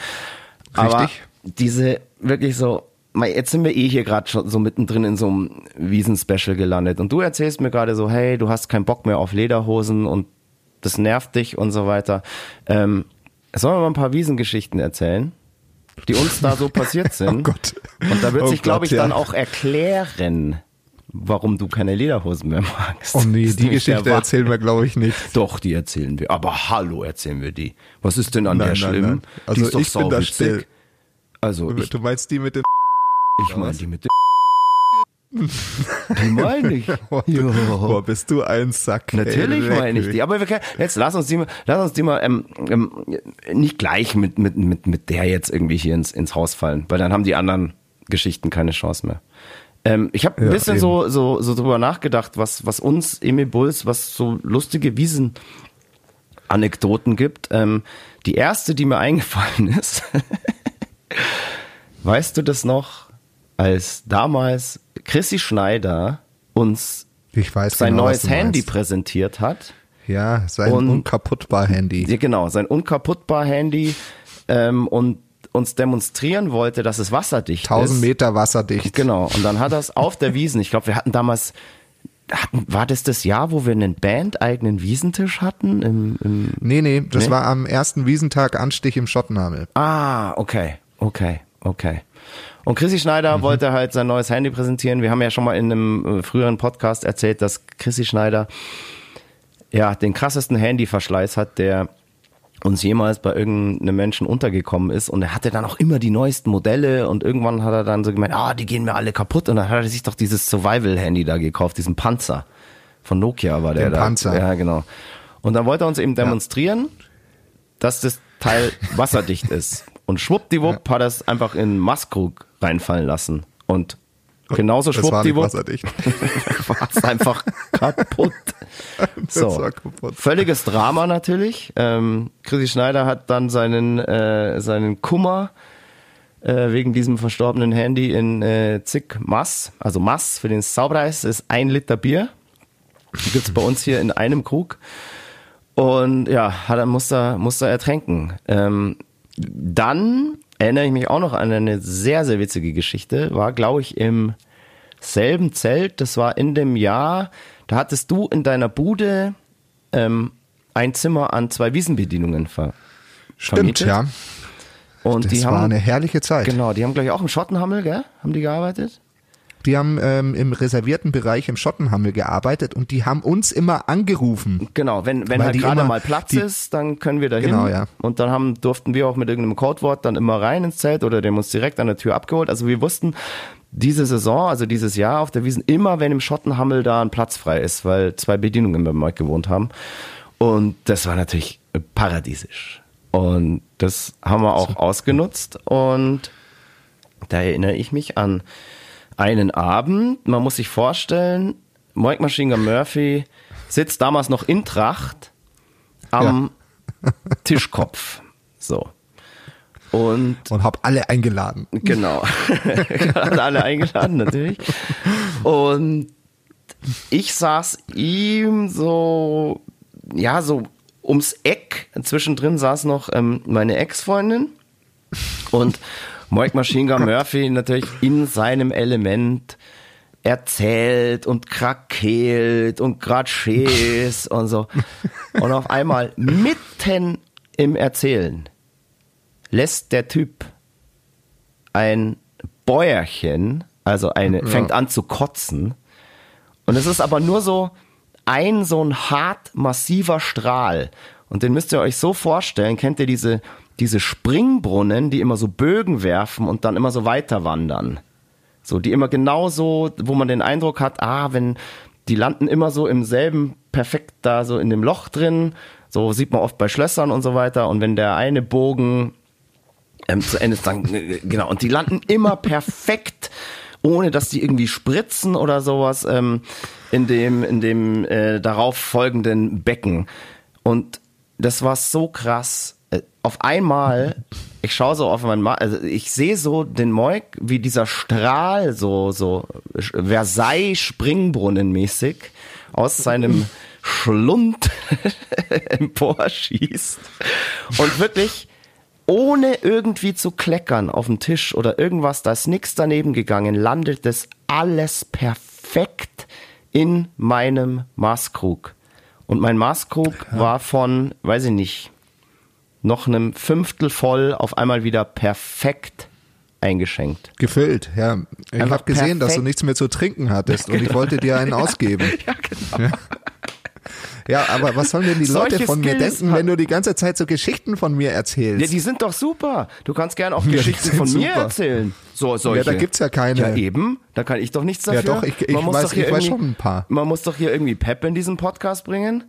Richtig. Diese wirklich so, jetzt sind wir eh hier gerade schon so mittendrin in so einem Wiesen-Special gelandet und du erzählst mir gerade so, hey, du hast keinen Bock mehr auf Lederhosen und das nervt dich und so weiter. Ähm, sollen wir mal ein paar Wiesengeschichten erzählen, die uns da so passiert (laughs) sind? Oh Gott. Und da wird oh sich, glaube ich, ja. dann auch erklären, warum du keine Lederhosen mehr magst. Oh nee, die Geschichte erzählen wir, glaube ich, nicht. Doch, die erzählen wir. Aber hallo, erzählen wir die. Was ist denn an nein, der nein, schlimm? Nein. Also die ist doch ich bin da still. Also ich, du meinst die mit den (laughs) Ich meine die mit den (laughs) Die meine ich. (laughs) Boah, bist du ein Sack. Natürlich meine ich die. Aber wir können, jetzt lass uns die mal, lass uns die mal ähm, ähm, nicht gleich mit, mit, mit, mit der jetzt irgendwie hier ins, ins Haus fallen, weil dann haben die anderen Geschichten keine Chance mehr. Ähm, ich habe ein ja, bisschen eben. so, so, so drüber nachgedacht, was, was uns, Emil Bulls, was so lustige Wiesen-Anekdoten gibt. Ähm, die erste, die mir eingefallen ist, Weißt du das noch, als damals Chrissy Schneider uns sein genau, neues Handy meinst. präsentiert hat? Ja, sein und, unkaputtbar Handy. Ja, genau, sein unkaputtbar Handy ähm, und uns demonstrieren wollte, dass es wasserdicht 1000 ist. 1000 Meter wasserdicht. Genau, und dann hat er es auf der Wiesen, ich glaube, wir hatten damals hatten, war das das Jahr, wo wir einen Band-eigenen Wiesentisch hatten? Im, im nee, nee, das nee? war am ersten Wiesentag Anstich im Schottenhamel. Ah, okay. Okay, okay. Und Chrissy Schneider mhm. wollte halt sein neues Handy präsentieren. Wir haben ja schon mal in einem äh, früheren Podcast erzählt, dass Chrissy Schneider ja den krassesten Handyverschleiß hat, der uns jemals bei irgendeinem Menschen untergekommen ist. Und er hatte dann auch immer die neuesten Modelle und irgendwann hat er dann so gemeint, ah, die gehen mir alle kaputt. Und dann hat er sich doch dieses Survival-Handy da gekauft, diesen Panzer. Von Nokia war der Den da. Panzer. Ja, genau. Und dann wollte er uns eben demonstrieren, ja. dass das Teil (laughs) wasserdicht ist. Und schwuppdiwupp ja. hat er es einfach in Maskrug reinfallen lassen. Und genauso schwuppdiwupp (laughs) war es einfach kaputt. (laughs) So, kaputt. völliges Drama natürlich. Ähm, Chrissy Schneider hat dann seinen, äh, seinen Kummer äh, wegen diesem verstorbenen Handy in äh, zig Mass, also Mass für den Saupreis ist ein Liter Bier. Gibt's bei uns hier in einem Krug. Und ja, hat er, musste, musste ertränken. Ähm, dann erinnere ich mich auch noch an eine sehr, sehr witzige Geschichte. War, glaube ich, im selben Zelt. Das war in dem Jahr, da hattest du in deiner Bude ähm, ein Zimmer an zwei Wiesenbedienungen ver Stimmt, vermietet. ja. Und das die war haben, eine herrliche Zeit. Genau, die haben, glaube ich, auch im Schottenhammel, gell? Haben die gearbeitet? Die haben ähm, im reservierten Bereich im Schottenhammel gearbeitet und die haben uns immer angerufen. Genau, wenn, wenn halt gerade mal Platz die, ist, dann können wir da hin. Genau, ja. Und dann haben, durften wir auch mit irgendeinem Codewort dann immer rein ins Zelt oder der haben uns direkt an der Tür abgeholt. Also wir wussten, diese Saison, also dieses Jahr auf der Wiesen, immer wenn im Schottenhammel da ein Platz frei ist, weil zwei Bedienungen beim Mike gewohnt haben. Und das war natürlich paradiesisch. Und das haben wir auch ausgenutzt und da erinnere ich mich an einen Abend, man muss sich vorstellen, Mike Machine Gun Murphy sitzt damals noch in Tracht am (laughs) Tischkopf. So. Und, Und hab alle eingeladen. genau. (laughs) Hat alle eingeladen, natürlich. Und ich saß ihm so, ja, so ums Eck. Zwischendrin saß noch ähm, meine Ex-Freundin. Und Mike Machine Gun Murphy natürlich in seinem Element erzählt und krakeelt und grad schäs und so. Und auf einmal mitten im Erzählen lässt der Typ ein Bäuerchen, also eine, fängt an zu kotzen. Und es ist aber nur so ein so ein hart massiver Strahl. Und den müsst ihr euch so vorstellen, kennt ihr diese, diese Springbrunnen, die immer so Bögen werfen und dann immer so weiter wandern. So, die immer genauso, wo man den Eindruck hat, ah, wenn, die landen immer so im selben, perfekt da so in dem Loch drin. So sieht man oft bei Schlössern und so weiter. Und wenn der eine Bogen ähm, zu Ende ist, dann, äh, genau, und die landen immer perfekt, ohne dass die irgendwie spritzen oder sowas, ähm, in dem, in dem äh, darauf folgenden Becken. Und das war so krass. Äh, Auf einmal, ich schaue so auf meinen Ma also ich sehe so den Moik, wie dieser Strahl so, so Versailles Springbrunnen mäßig aus seinem Schlund (laughs) emporschießt und wirklich ohne irgendwie zu kleckern auf dem Tisch oder irgendwas, da ist nichts daneben gegangen, landet das alles perfekt in meinem Maßkrug. Und mein Maßkrug war von, weiß ich nicht, noch einem Fünftel voll auf einmal wieder perfekt eingeschenkt. Gefüllt, ja. Ich habe gesehen, dass du perfekt. nichts mehr zu trinken hattest und ich wollte dir einen (laughs) ausgeben. Ja, genau. Ja, aber was sollen denn die Leute Solche von mir Skills denken, wenn du die ganze Zeit so Geschichten von mir erzählst? Ja, die sind doch super. Du kannst gern auch die Geschichten von mir super. erzählen. So, solche. Ja, da gibt's ja keine. Ja, eben. Da kann ich doch nichts dafür. Ja, doch, ich- ich Man muss weiß- doch hier ich weiß schon ein paar. Man muss doch hier irgendwie Pep in diesen Podcast bringen.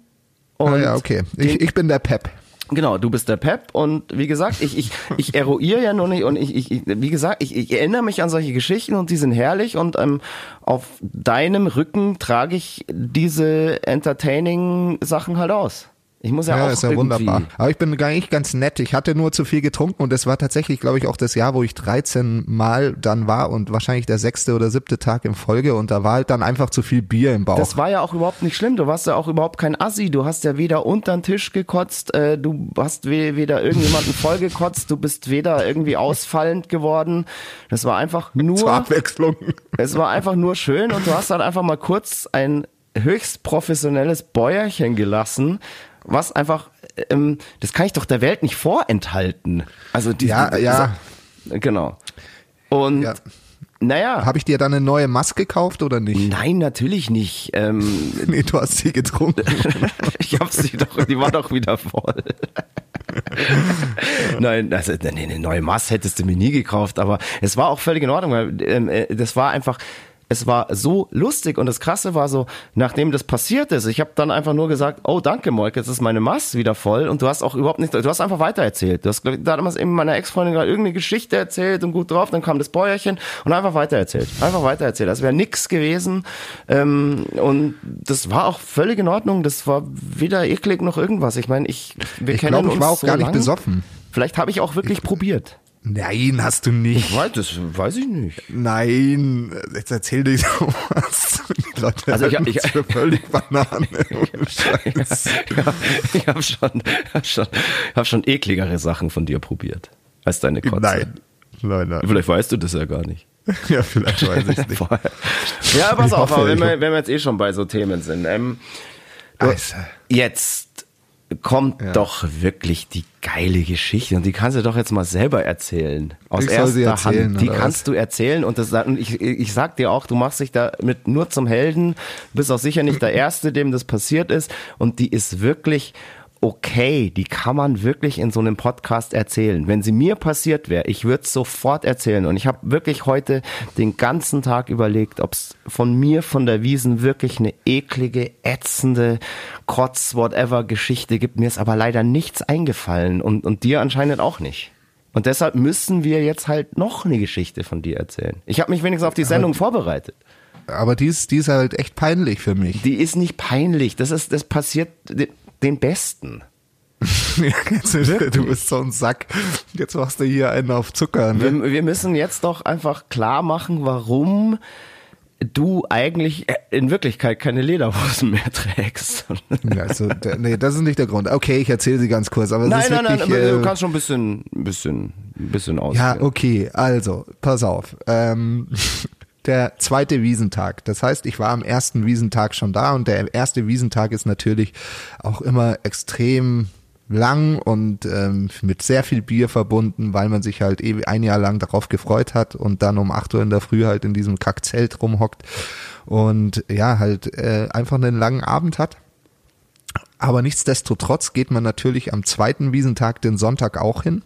ah, Und ja, okay. Ich, ich bin der Pep. Genau, du bist der Pep und wie gesagt, ich, ich, (laughs) ich eruiere ja noch nicht und ich, ich, ich wie gesagt, ich, ich erinnere mich an solche Geschichten und die sind herrlich und ähm, auf deinem Rücken trage ich diese entertaining Sachen halt aus. Ich muss ja, Ja, auch ist ja irgendwie, wunderbar. Aber ich bin gar nicht ganz nett. Ich hatte nur zu viel getrunken und es war tatsächlich, glaube ich, auch das Jahr, wo ich 13 Mal dann war und wahrscheinlich der sechste oder siebte Tag in Folge und da war halt dann einfach zu viel Bier im Bauch. Das war ja auch überhaupt nicht schlimm. Du warst ja auch überhaupt kein Assi. Du hast ja weder unter den Tisch gekotzt, äh, du hast we weder irgendjemanden (laughs) vollgekotzt, du bist weder irgendwie ausfallend geworden. Das war einfach Zur nur, Abwechslung. es war einfach nur schön und du hast dann einfach mal kurz ein höchst professionelles Bäuerchen gelassen, was einfach, ähm, das kann ich doch der Welt nicht vorenthalten. Also die, Ja, ja. genau. Und Ja. naja. Habe ich dir dann eine neue Maske gekauft oder nicht? Nein, natürlich nicht. Ähm, (laughs) Nee, du hast sie getrunken. (laughs) ich hab sie doch, die war doch wieder voll. (laughs) Nein, also nee, eine neue Maß hättest du mir nie gekauft, aber es war auch völlig in Ordnung, weil ähm, äh, das war einfach es war so lustig und das Krasse war so, nachdem das passiert ist, ich habe dann einfach nur gesagt, oh danke Moik, jetzt ist meine Maß wieder voll und du hast auch überhaupt nicht, du hast einfach weitererzählt. Du hast glaub ich, damals eben meiner Ex-Freundin gerade irgendeine Geschichte erzählt und gut drauf, dann kam das Bäuerchen und einfach weitererzählt, einfach weitererzählt. Das wäre nix gewesen ähm, und das war auch völlig in Ordnung. Das war weder eklig noch irgendwas. Ich meine, ich wir Ich kennen glaube, ich uns war auch so gar nicht lang. besoffen. Vielleicht habe ich auch wirklich probiert. Nein, hast du nicht. Weiß, das weiß ich nicht. Nein, jetzt erzähl dir sowas. Die Leute Also ich- ich- für völlig Banane. (laughs) Ich habe schon, hab schon, hab schon ekligere Sachen von dir probiert als deine Kotze. Nein. Nein, nein. Vielleicht weißt du das ja gar nicht. (laughs) Ja, vielleicht weiß ich es nicht. Ja, pass Ich auf, hoffe, aber wenn ich wir, wenn wir jetzt eh schon bei so Themen sind. Ähm, jetzt kommt doch wirklich die geile Geschichte und die kannst du doch jetzt mal selber erzählen. Aus Ich erster erzählen, Hand. Die kannst du erzählen und, das, und ich, ich sag dir auch, du machst dich damit nur zum Helden. Du bist auch sicher nicht der Erste, dem das passiert ist und die ist wirklich okay, die kann man wirklich in so einem Podcast erzählen. Wenn sie mir passiert wäre, ich würde es sofort erzählen. Und ich habe wirklich heute den ganzen Tag überlegt, ob es von mir, von der Wiesen, wirklich eine eklige, ätzende, Kotz, whatever Geschichte gibt. Mir ist aber leider nichts eingefallen und, und dir anscheinend auch nicht. Und deshalb müssen wir jetzt halt noch eine Geschichte von dir erzählen. Ich habe mich wenigstens auf die Sendung Aber- vorbereitet. Aber die ist, die ist halt echt peinlich für mich. Die ist nicht peinlich. Das ist, das passiert den Besten. (laughs) Du bist so ein Sack. Jetzt machst du hier einen auf Zucker. Ne? Wir, wir müssen jetzt doch einfach klar machen, warum du eigentlich äh, in Wirklichkeit keine Lederhosen mehr (laughs) trägst. Ja, Also, nee, das ist nicht der Grund. Okay, ich erzähle sie ganz kurz. Aber nein, nein, nein, wirklich, du äh, kannst schon ein bisschen, ein bisschen, ein bisschen Ja, ausführen. okay, also, pass auf. Ähm, der zweite Wiesentag. Das heißt, ich war am ersten Wiesentag schon da und der erste Wiesentag ist natürlich auch immer extrem lang und ähm, mit sehr viel Bier verbunden, weil man sich halt ein Jahr lang darauf gefreut hat und dann um 8 Uhr in der Früh halt in diesem Kackzelt rumhockt und ja, halt äh, einfach einen langen Abend hat. Aber nichtsdestotrotz geht man natürlich am zweiten Wiesentag den Sonntag auch hin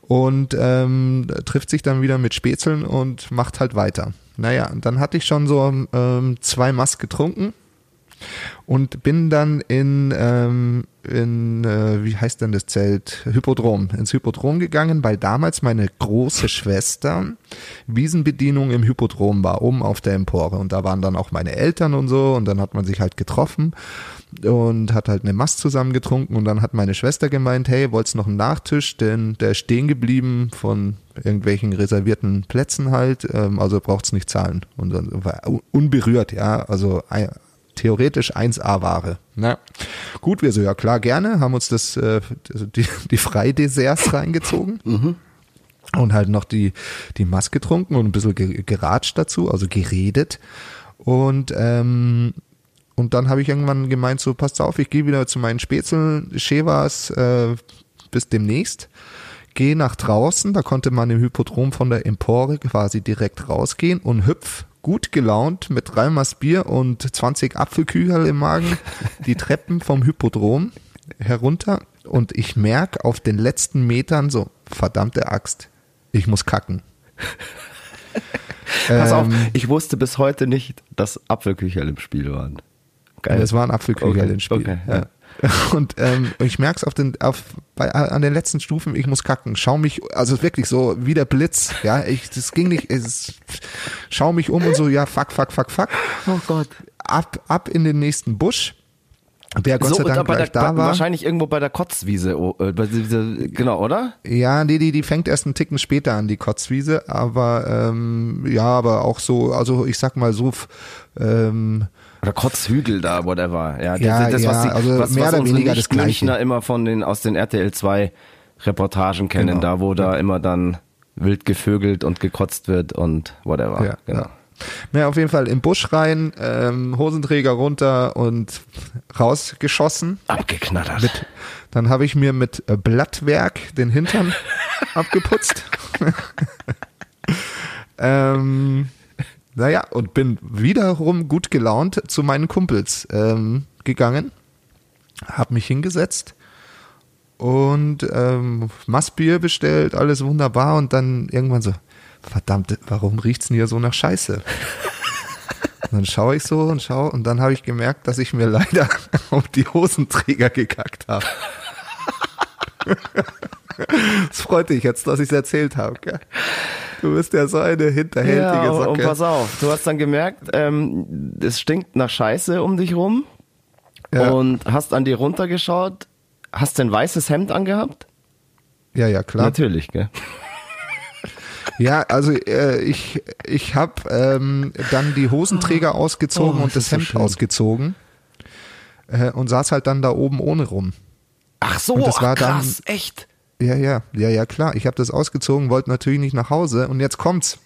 und ähm, trifft sich dann wieder mit Spätzeln und macht halt weiter. Naja, und dann hatte ich schon so ähm, zwei Mass getrunken und bin dann in, ähm, in äh, wie heißt denn das Zelt? Hypodrom, ins Hypodrom gegangen, weil damals meine große Schwester Wiesenbedienung im Hypodrom war, oben auf der Empore. Und da waren dann auch meine Eltern und so und dann hat man sich halt getroffen und hat halt eine Mast zusammen getrunken und dann hat meine Schwester gemeint, hey, wollt's noch einen Nachtisch, denn der ist stehen geblieben von irgendwelchen reservierten Plätzen halt, ähm, also braucht's nicht zahlen. Und dann war unberührt, ja, also ein- theoretisch 1A-Ware. Na, gut, wir so, ja klar, gerne, haben uns das, äh, die, die Freidesserts reingezogen. Und halt noch die, die Maske getrunken und ein bisschen ge- geratscht dazu, also geredet. Und, ähm, und dann habe ich irgendwann gemeint, so, passt auf, ich gehe wieder zu meinen Spätzeln, Chevas, äh, bis demnächst. Gehe nach draußen, da konnte man im Hypodrom von der Empore quasi direkt rausgehen und hüpf gut gelaunt mit drei Maß Bier und 20 Apfelkügel im Magen (laughs) die Treppen vom Hypodrom herunter und ich merk auf den letzten Metern so, verdammte Axt, ich muss kacken. Pass auf, Ähm, ich wusste bis heute nicht, dass Apfelküchel im Spiel waren. Geil. Das waren Apfelkügel Okay, im Spiel. okay, ja. (laughs) Und ähm, ich merk's auf den, auf, bei, an den letzten Stufen, ich muss kacken. Schau mich, also wirklich so wie der Blitz. Ja, ich, das ging nicht. Es, schau mich um und so, ja, fuck, fuck, fuck, fuck. Oh Gott. Ab, ab in den nächsten Busch. Der Gott so, sei da, Dank gleich der, da war. wahrscheinlich irgendwo bei der Kotzwiese, oh, äh, bei dieser, genau, oder? Ja, nee, die, die fängt erst einen Ticken später an, die Kotzwiese, aber ähm, ja, aber auch so, also ich sag mal so, ähm, Oder Kotzhügel da, whatever. Ja, Ja, das, ja, was, die, also was, mehr was oder weniger das Gleiche. immer von den, aus den RTL 2 Reportagen kennen, Genau. da wo da immer dann wild gevögelt und gekotzt wird und whatever. Ja, genau. ja. Na, auf jeden Fall im Busch rein, ähm, Hosenträger runter und rausgeschossen. Abgeknattert. Dann habe ich mir mit äh, Blattwerk den Hintern (laughs) abgeputzt. (laughs) ähm, naja, und bin wiederum gut gelaunt zu meinen Kumpels ähm, gegangen, habe mich hingesetzt und ähm, Massbier bestellt, alles wunderbar und dann irgendwann so, verdammt, warum riecht's denn hier so nach Scheiße? (laughs) Und dann schaue ich so und schaue und dann habe ich gemerkt, dass ich mir (laughs) leider auf die Hosenträger gekackt habe. Es freut dich jetzt, dass ich es erzählt habe. Gell? Du bist ja so eine hinterhältige Ja, und, Socke. und pass auf, du hast dann gemerkt, ähm, es stinkt nach Scheiße um dich rum Ja. und hast an dir runtergeschaut, hast ein weißes Hemd angehabt? ja, ja, klar. Natürlich, gell? (laughs) Ja, also äh, ich, ich habe ähm, dann die Hosenträger ausgezogen Oh, und das das so Hemd schön. ausgezogen äh, und saß halt dann da oben ohne rum. Ach so, Und das ach, war dann- krass, echt? Ja, ja, ja, ja, klar. Ich habe das ausgezogen, wollte natürlich nicht nach Hause und jetzt kommt's.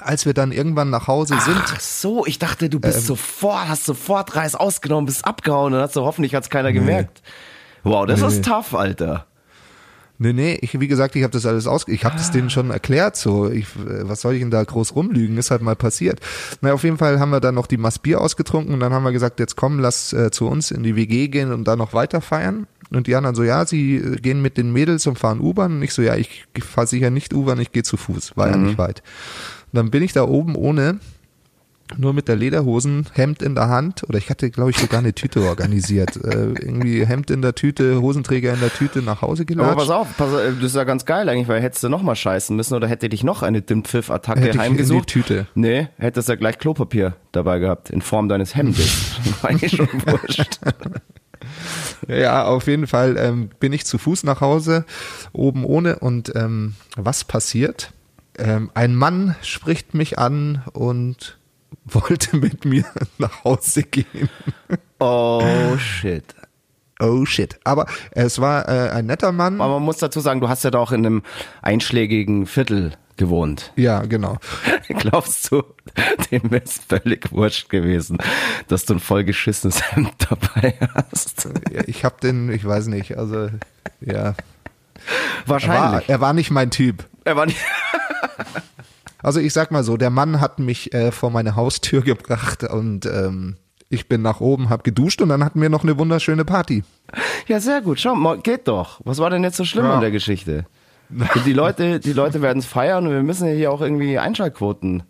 Als wir dann irgendwann nach Hause sind, Ach so, ich dachte, du Ähm. bist sofort, hast sofort Reis ausgenommen, bist abgehauen und hast du hoffentlich hat's keiner gemerkt. Wow, das Nee. ist tough, Alter. Nee, nee, ich, wie gesagt, ich habe das alles aus, ich habe das denen schon erklärt, so, ich, äh, was soll ich denn da groß rumlügen, ist halt mal passiert. Na, auf jeden Fall haben wir dann noch die Maß Bier ausgetrunken und dann haben wir gesagt, jetzt komm, lass äh, zu uns in die WG gehen und da noch weiter feiern. Und die anderen so, ja, sie äh, gehen mit den Mädels und fahren U-Bahn. Und ich so, ja, ich fahre sicher nicht U-Bahn, ich gehe zu Fuß, war ja nicht weit. Und dann bin ich da oben ohne nur mit der Lederhosen, Hemd in der Hand oder ich hatte, glaube ich, sogar eine Tüte organisiert. (laughs) äh, irgendwie Hemd in der Tüte, Hosenträger in der Tüte nach Hause gelatscht. Aber pass auf, pass auf, das ist ja ganz geil eigentlich, weil hättest du noch mal scheißen müssen oder hätte dich noch eine Dünnpfiff-Attacke Hätte ich heimgesucht. in die Tüte. Nee, hättest du ja gleich Klopapier dabei gehabt, in Form deines Hemdes. (laughs) War eigentlich schon wurscht. (laughs) (laughs) Ja, auf jeden Fall ähm, bin ich zu Fuß nach Hause, oben ohne. Und ähm, was passiert? Ähm, ein Mann spricht mich an und (laughs) wollte mit mir (laughs) nach Hause gehen. Oh shit. Oh shit. Aber es war äh, ein netter Mann. Aber man muss dazu sagen, du hast ja da auch in einem einschlägigen Viertel gewohnt. Ja, genau. (laughs) Glaubst du, (laughs) dem wäre es völlig wurscht gewesen, dass du ein vollgeschissenes Hemd dabei hast? Ja, Ich habe den, ich weiß nicht, also ja. Er war, Wahrscheinlich. er war nicht mein Typ. Er war nicht. (laughs) Also ich sag mal so, der Mann hat mich äh, vor meine Haustür gebracht und ähm, ich bin nach oben, hab geduscht und dann hatten wir noch eine wunderschöne Party. Ja, sehr gut. Schau, mal, geht doch. Was war denn jetzt so schlimm Ja. an der Geschichte? Die Leute, die Leute werden es feiern und wir müssen ja hier auch irgendwie Einschaltquoten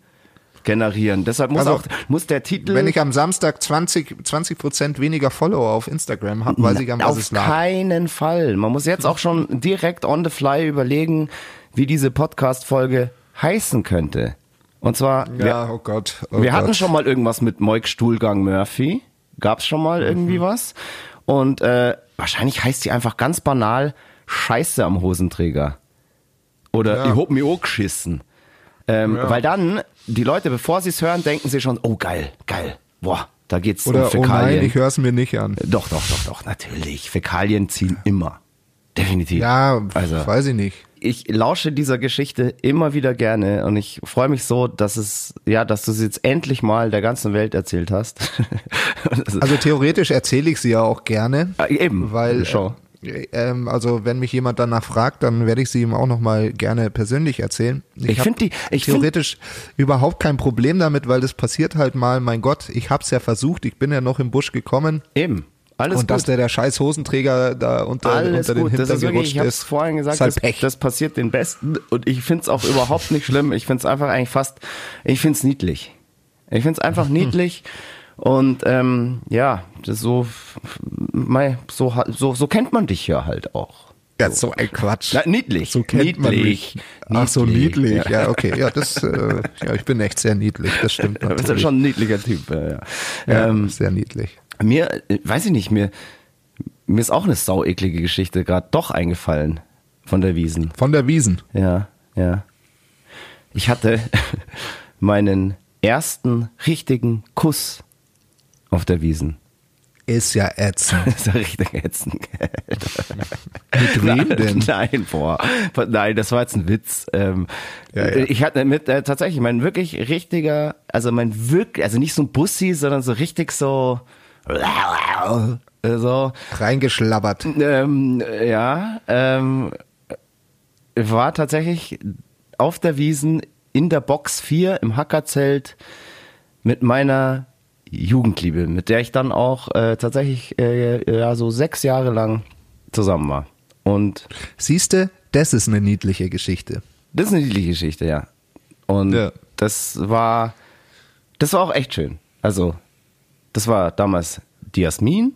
generieren. Deshalb muss Also, auch muss der Titel Wenn ich am Samstag 20 20 Prozent weniger Follower auf Instagram habe, weiß ich, an was auf es lag. keinen Fall. Man muss jetzt auch schon direkt on the fly überlegen, wie diese Podcast-Folge heißen könnte. Und zwar, wir, Ja, oh Gott. Oh wir Gott. hatten schon mal irgendwas mit Moik Stuhlgang Murphy. Gab's schon mal Mhm. irgendwie was? Und äh, wahrscheinlich heißt die einfach ganz banal Scheiße am Hosenträger. Oder Ja. ich hab mich auch geschissen. Ähm, Ja. Weil dann, die Leute, bevor sie es hören, denken sie schon, oh geil, geil, boah, da geht's Oder um oh Fäkalien. nein, ich höre es mir nicht an. Doch, doch, doch, doch, natürlich. Fäkalien ziehen immer. Definitiv. Ja, also weiß ich nicht. ich lausche dieser Geschichte immer wieder gerne und ich freue mich so, dass es, ja, dass du sie jetzt endlich mal der ganzen Welt erzählt hast. (laughs) Also theoretisch erzähle ich sie ja auch gerne. Ah, eben, Weil, Schau. Äh, ähm, also wenn mich jemand danach fragt, dann werde ich sie ihm auch nochmal gerne persönlich erzählen. Ich hab find die- ich theoretisch überhaupt kein Problem damit, weil das passiert halt mal. Mein Gott, ich hab's ja versucht. Ich bin ja noch im Busch gekommen. eben. Alles und dass gut. der, der scheiß Hosenträger da unter, Alles unter den Hintern ist wirklich, ich gerutscht habe ist. es vorhin gesagt, ist halt das, das passiert den Besten und ich find's auch überhaupt nicht schlimm. Ich find's einfach eigentlich fast, ich find's niedlich. Ich find's einfach (laughs) niedlich und ähm, ja, so, mei, so, so, so kennt man dich ja halt auch. ja, so ein Quatsch. Na, niedlich. So kennt man niedlich. mich. Ach so, niedlich. Ja. Ja, okay. Ja, das, äh, ja, ich bin echt sehr niedlich. Das stimmt (laughs) Du bist ja schon ein niedlicher Typ. Ja, ja. ja, ähm, sehr niedlich. mir, weiß ich nicht, mir, mir ist auch eine saueklige Geschichte gerade doch eingefallen von der Wiesen. Von der Wiesen. Ja, ja. Ich hatte (laughs) meinen ersten richtigen Kuss auf der Wiesen. Ist ja ätzend. (laughs) Ist ja richtig ätzend. Mit wem denn? Nein, boah. Nein, das war jetzt ein Witz. Ähm, Ja, ja. Ich hatte mit äh, tatsächlich mein wirklich richtiger, also mein wirklich, also nicht so ein Bussi, sondern so richtig so äh, so Reingeschlabbert. ähm, ja, ähm, war tatsächlich auf der Wiesen in der Box 4 im Hackerzelt mit meiner Jugendliebe, mit der ich dann auch äh, tatsächlich äh, ja, so sechs Jahre lang zusammen war. Und Siehste, das ist eine niedliche Geschichte. das ist eine niedliche Geschichte, ja. Und Ja. das war, das war auch echt schön. Also, das war damals die Jasmin.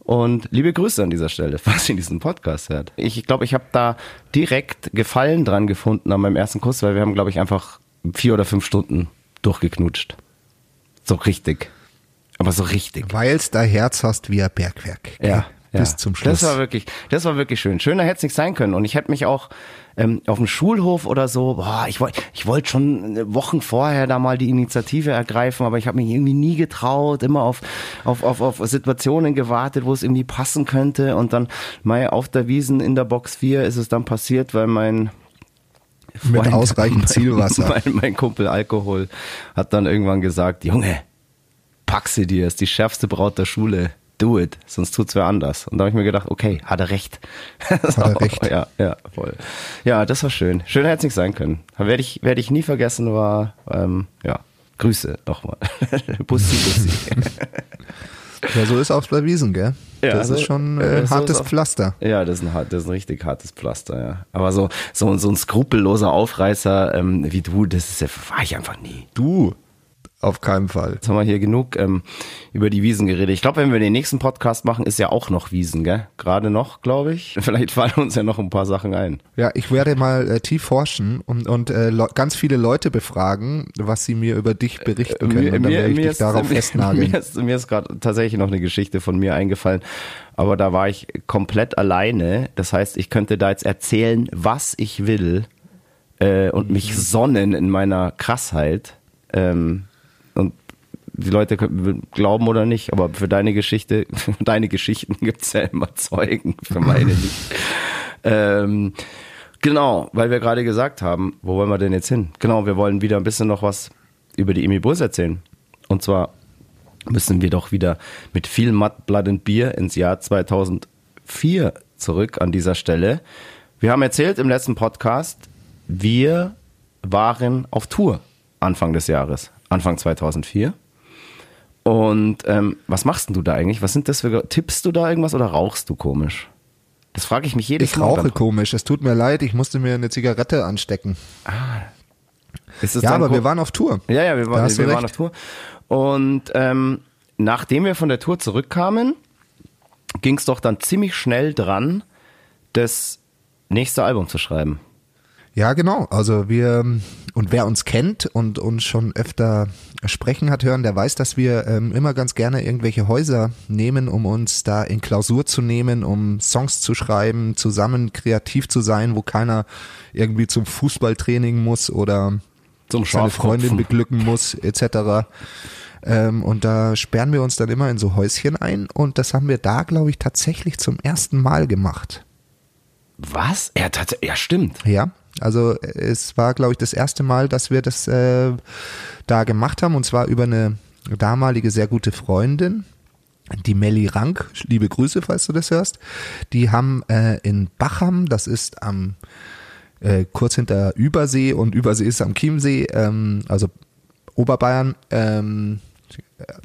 Und liebe Grüße an dieser Stelle, (laughs) falls ihr diesen Podcast hört. Ich glaube, ich habe da direkt Gefallen dran gefunden an meinem ersten Kuss, weil wir haben, glaube ich, einfach vier oder fünf Stunden durchgeknutscht. So richtig. Aber so richtig. Weil's da Herz hast wie ein Bergwerk. gell? Ja, Bis ja. zum Schluss. Das war wirklich, das war wirklich schön. Schöner hätte es nicht sein können. Und ich hätte mich auch ähm, auf dem Schulhof oder so, boah, ich wollte, ich wollte schon Wochen vorher da mal die Initiative ergreifen, aber ich habe mich irgendwie nie getraut, immer auf, auf, auf, auf Situationen gewartet, wo es irgendwie passen könnte. Und dann mal auf der Wiesen in der Box 4 ist es dann passiert, weil mein Mit ausreichend (laughs) Zielwasser. Mein, mein Kumpel Alkohol hat dann irgendwann gesagt, Junge, pack sie dir, ist die schärfste Braut der Schule. Do it, sonst tut's wer anders. Und da habe ich mir gedacht, okay, hat er recht. (laughs) hat er recht. Ja, ja, voll. Ja, das war schön. Schöner hätte es nicht sein können. Werde ich, werde ich nie vergessen, war, ähm, ja, Grüße nochmal. (laughs) Bussi, Bussi. Ja, so ist auch bei Wiesen, gell? Ja, das also, ist schon äh, so hartes auch- Pflaster. Ja, das ist, ein, das ist ein richtig hartes Pflaster, ja. Aber so, so, so ein skrupelloser Aufreißer ähm, wie du, das ist ja, war ich einfach nie. Du, Auf keinen Fall. Jetzt haben wir hier genug ähm, über die Wiesen geredet. Ich glaube, wenn wir den nächsten Podcast machen, ist ja auch noch Wiesen, gell? Gerade noch, glaube ich. (laughs) Vielleicht fallen uns ja noch ein paar Sachen ein. Ja, ich werde mal äh, tief forschen und, und äh, ganz viele Leute befragen, was sie mir über dich berichten können. Mir, und dann werde ich dich ist, darauf (laughs) mir, festnageln. Mir ist, mir ist gerade tatsächlich noch eine Geschichte von mir eingefallen, aber da war ich komplett alleine. Das heißt, ich könnte da jetzt erzählen, was ich will äh, und mich sonnen in meiner Krassheit. Ähm, die Leute glauben oder nicht, aber für deine Geschichte, für (laughs) deine Geschichten gibt es ja immer Zeugen, für meine nicht. (laughs) ähm, genau, weil wir gerade gesagt haben, wo wollen wir denn jetzt hin? Genau, wir wollen wieder ein bisschen noch was über die Emi Bulls erzählen. Und zwar müssen wir doch wieder mit viel Mud, Blood and Beer ins Jahr 2004 zurück an dieser Stelle. Wir haben erzählt im letzten Podcast, wir waren auf Tour Anfang des Jahres, Anfang 2004. Und ähm, was machst denn du da eigentlich? Was sind das für tippst du da irgendwas oder rauchst du komisch? Das frage ich mich jedes ich Mal. Ich rauche komisch. Es tut mir leid, ich musste mir eine Zigarette anstecken. Ah. ja, aber wir waren auf Tour. Ja, ja, wir, war, wir waren auf Tour. Und ähm, nachdem wir von der Tour zurückkamen, ging es doch dann ziemlich schnell dran, das nächste Album zu schreiben. Ja, genau. Also wir, und wer uns kennt und uns schon öfter sprechen hat hören, der weiß, dass wir ähm, immer ganz gerne irgendwelche Häuser nehmen, um uns da in Klausur zu nehmen, um Songs zu schreiben, zusammen kreativ zu sein, wo keiner irgendwie zum Fußballtraining muss oder zum seine Freundin beglücken muss, etc. Ähm, und da sperren wir uns dann immer in so Häuschen ein und das haben wir da, glaube ich, tatsächlich zum ersten Mal gemacht. Was? Ja, ja, stimmt. Ja, also es war, glaube ich, das erste Mal, dass wir das äh, da gemacht haben und zwar über eine damalige sehr gute Freundin, die Melli Rank, liebe Grüße, falls du das hörst. Die haben äh, in Bacham, das ist am äh, kurz hinter Übersee und Übersee ist am Chiemsee, ähm, also Oberbayern, ähm,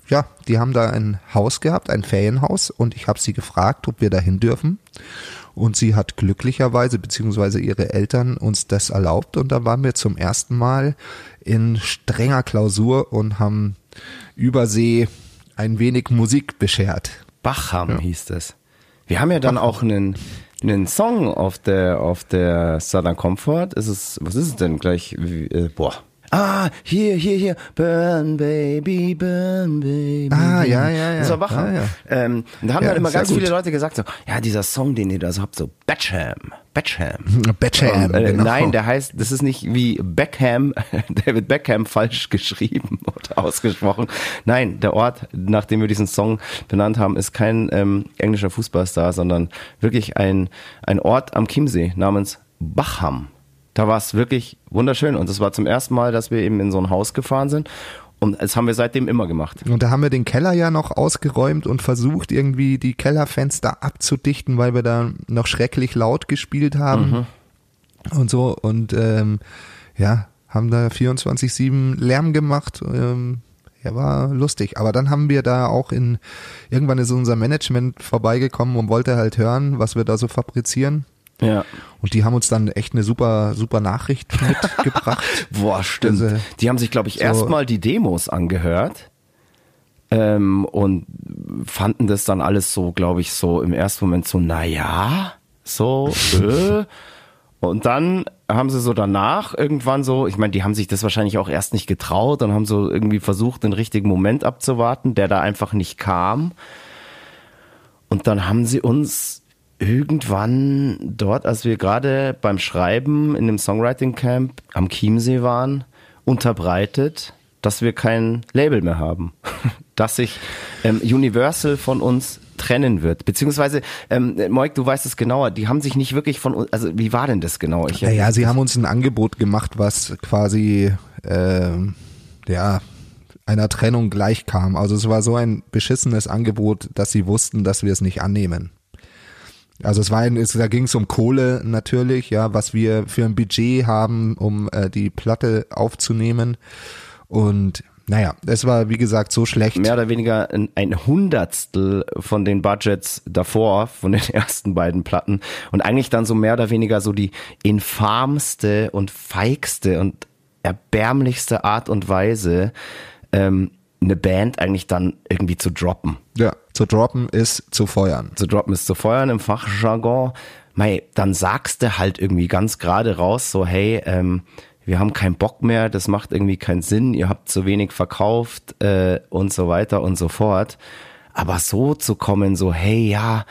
ja, die haben da ein Haus gehabt, ein Ferienhaus und ich habe sie gefragt, ob wir dahin dürfen. Und sie hat glücklicherweise, beziehungsweise ihre Eltern uns das erlaubt. Und da waren wir zum ersten Mal in strenger Klausur und haben übersee ein wenig Musik beschert. Bachham ja. hieß es. Wir haben ja dann Bachham. auch einen, einen Song auf der, auf der Southern Comfort. Ist es, was ist es denn gleich? Äh, boah, Ah, hier, hier, hier, Burn Baby, Burn Baby. Ah, ja, ja, ja. Das war Wacher. Ah, ja. Ähm, und da haben ja, dann immer ganz gut. viele Leute gesagt so, ja, dieser Song, den ihr da so habt, so Batcham, Batcham. Batcham, äh, genau. Nein, der heißt, das ist nicht wie Beckham, (laughs) David Beckham falsch geschrieben (laughs) oder ausgesprochen. Nein, der Ort, nach dem wir diesen Song benannt haben, ist kein ähm, englischer Fußballstar, sondern wirklich ein, ein Ort am Chiemsee namens Bacham. Da war es wirklich wunderschön. Und das war zum ersten Mal, dass wir eben in so ein Haus gefahren sind. Und das haben wir seitdem immer gemacht. Und da haben wir den Keller ja noch ausgeräumt und versucht, irgendwie die Kellerfenster abzudichten, weil wir da noch schrecklich laut gespielt haben. Mhm. Und so. Und ähm, ja, haben da 24-7 Lärm gemacht. Ähm, ja, war lustig. Aber dann haben wir da auch in, irgendwann ist unser Management vorbeigekommen und wollte halt hören, was wir da so fabrizieren. Ja. Und die haben uns dann echt eine super, super Nachricht (laughs) mitgebracht. Boah, stimmt. Also, die haben sich, glaube ich, so erstmal die Demos angehört. Ähm, und fanden das dann alles so, glaube ich, so im ersten Moment so, naja, so, (laughs) äh. Und dann haben sie so danach irgendwann so, ich meine, die haben sich das wahrscheinlich auch erst nicht getraut und haben so irgendwie versucht, den richtigen Moment abzuwarten, der da einfach nicht kam. Und dann haben sie uns irgendwann dort, als wir gerade beim Schreiben in dem Songwriting Camp am Chiemsee waren, unterbreitet, dass wir kein Label mehr haben, (laughs) dass sich ähm, Universal von uns trennen wird. Beziehungsweise, ähm, Moik, du weißt es genauer, die haben sich nicht wirklich von uns, also wie war denn das genau? Ich naja, sie haben uns ein Angebot gemacht, was quasi, äh, ja, einer Trennung gleichkam. Also es war so ein beschissenes Angebot, dass sie wussten, dass wir es nicht annehmen. Also es war ein, es, da ging es um Kohle natürlich, ja, was wir für ein Budget haben, um äh, die Platte aufzunehmen. Und naja, es war wie gesagt so schlecht. Mehr oder weniger ein, ein Hundertstel von den Budgets davor, von den (laughs) ersten beiden Platten. Und eigentlich dann so mehr oder weniger so die infamste und feigste und erbärmlichste Art und Weise, ähm, eine Band eigentlich dann irgendwie zu droppen. Ja, zu droppen ist zu feuern. Zu droppen ist zu feuern im Fachjargon. Mei, dann sagst du halt irgendwie ganz gerade raus, so hey, ähm, wir haben keinen Bock mehr, das macht irgendwie keinen Sinn, ihr habt zu wenig verkauft äh, und so weiter und so fort. Aber so zu kommen, so hey, ja,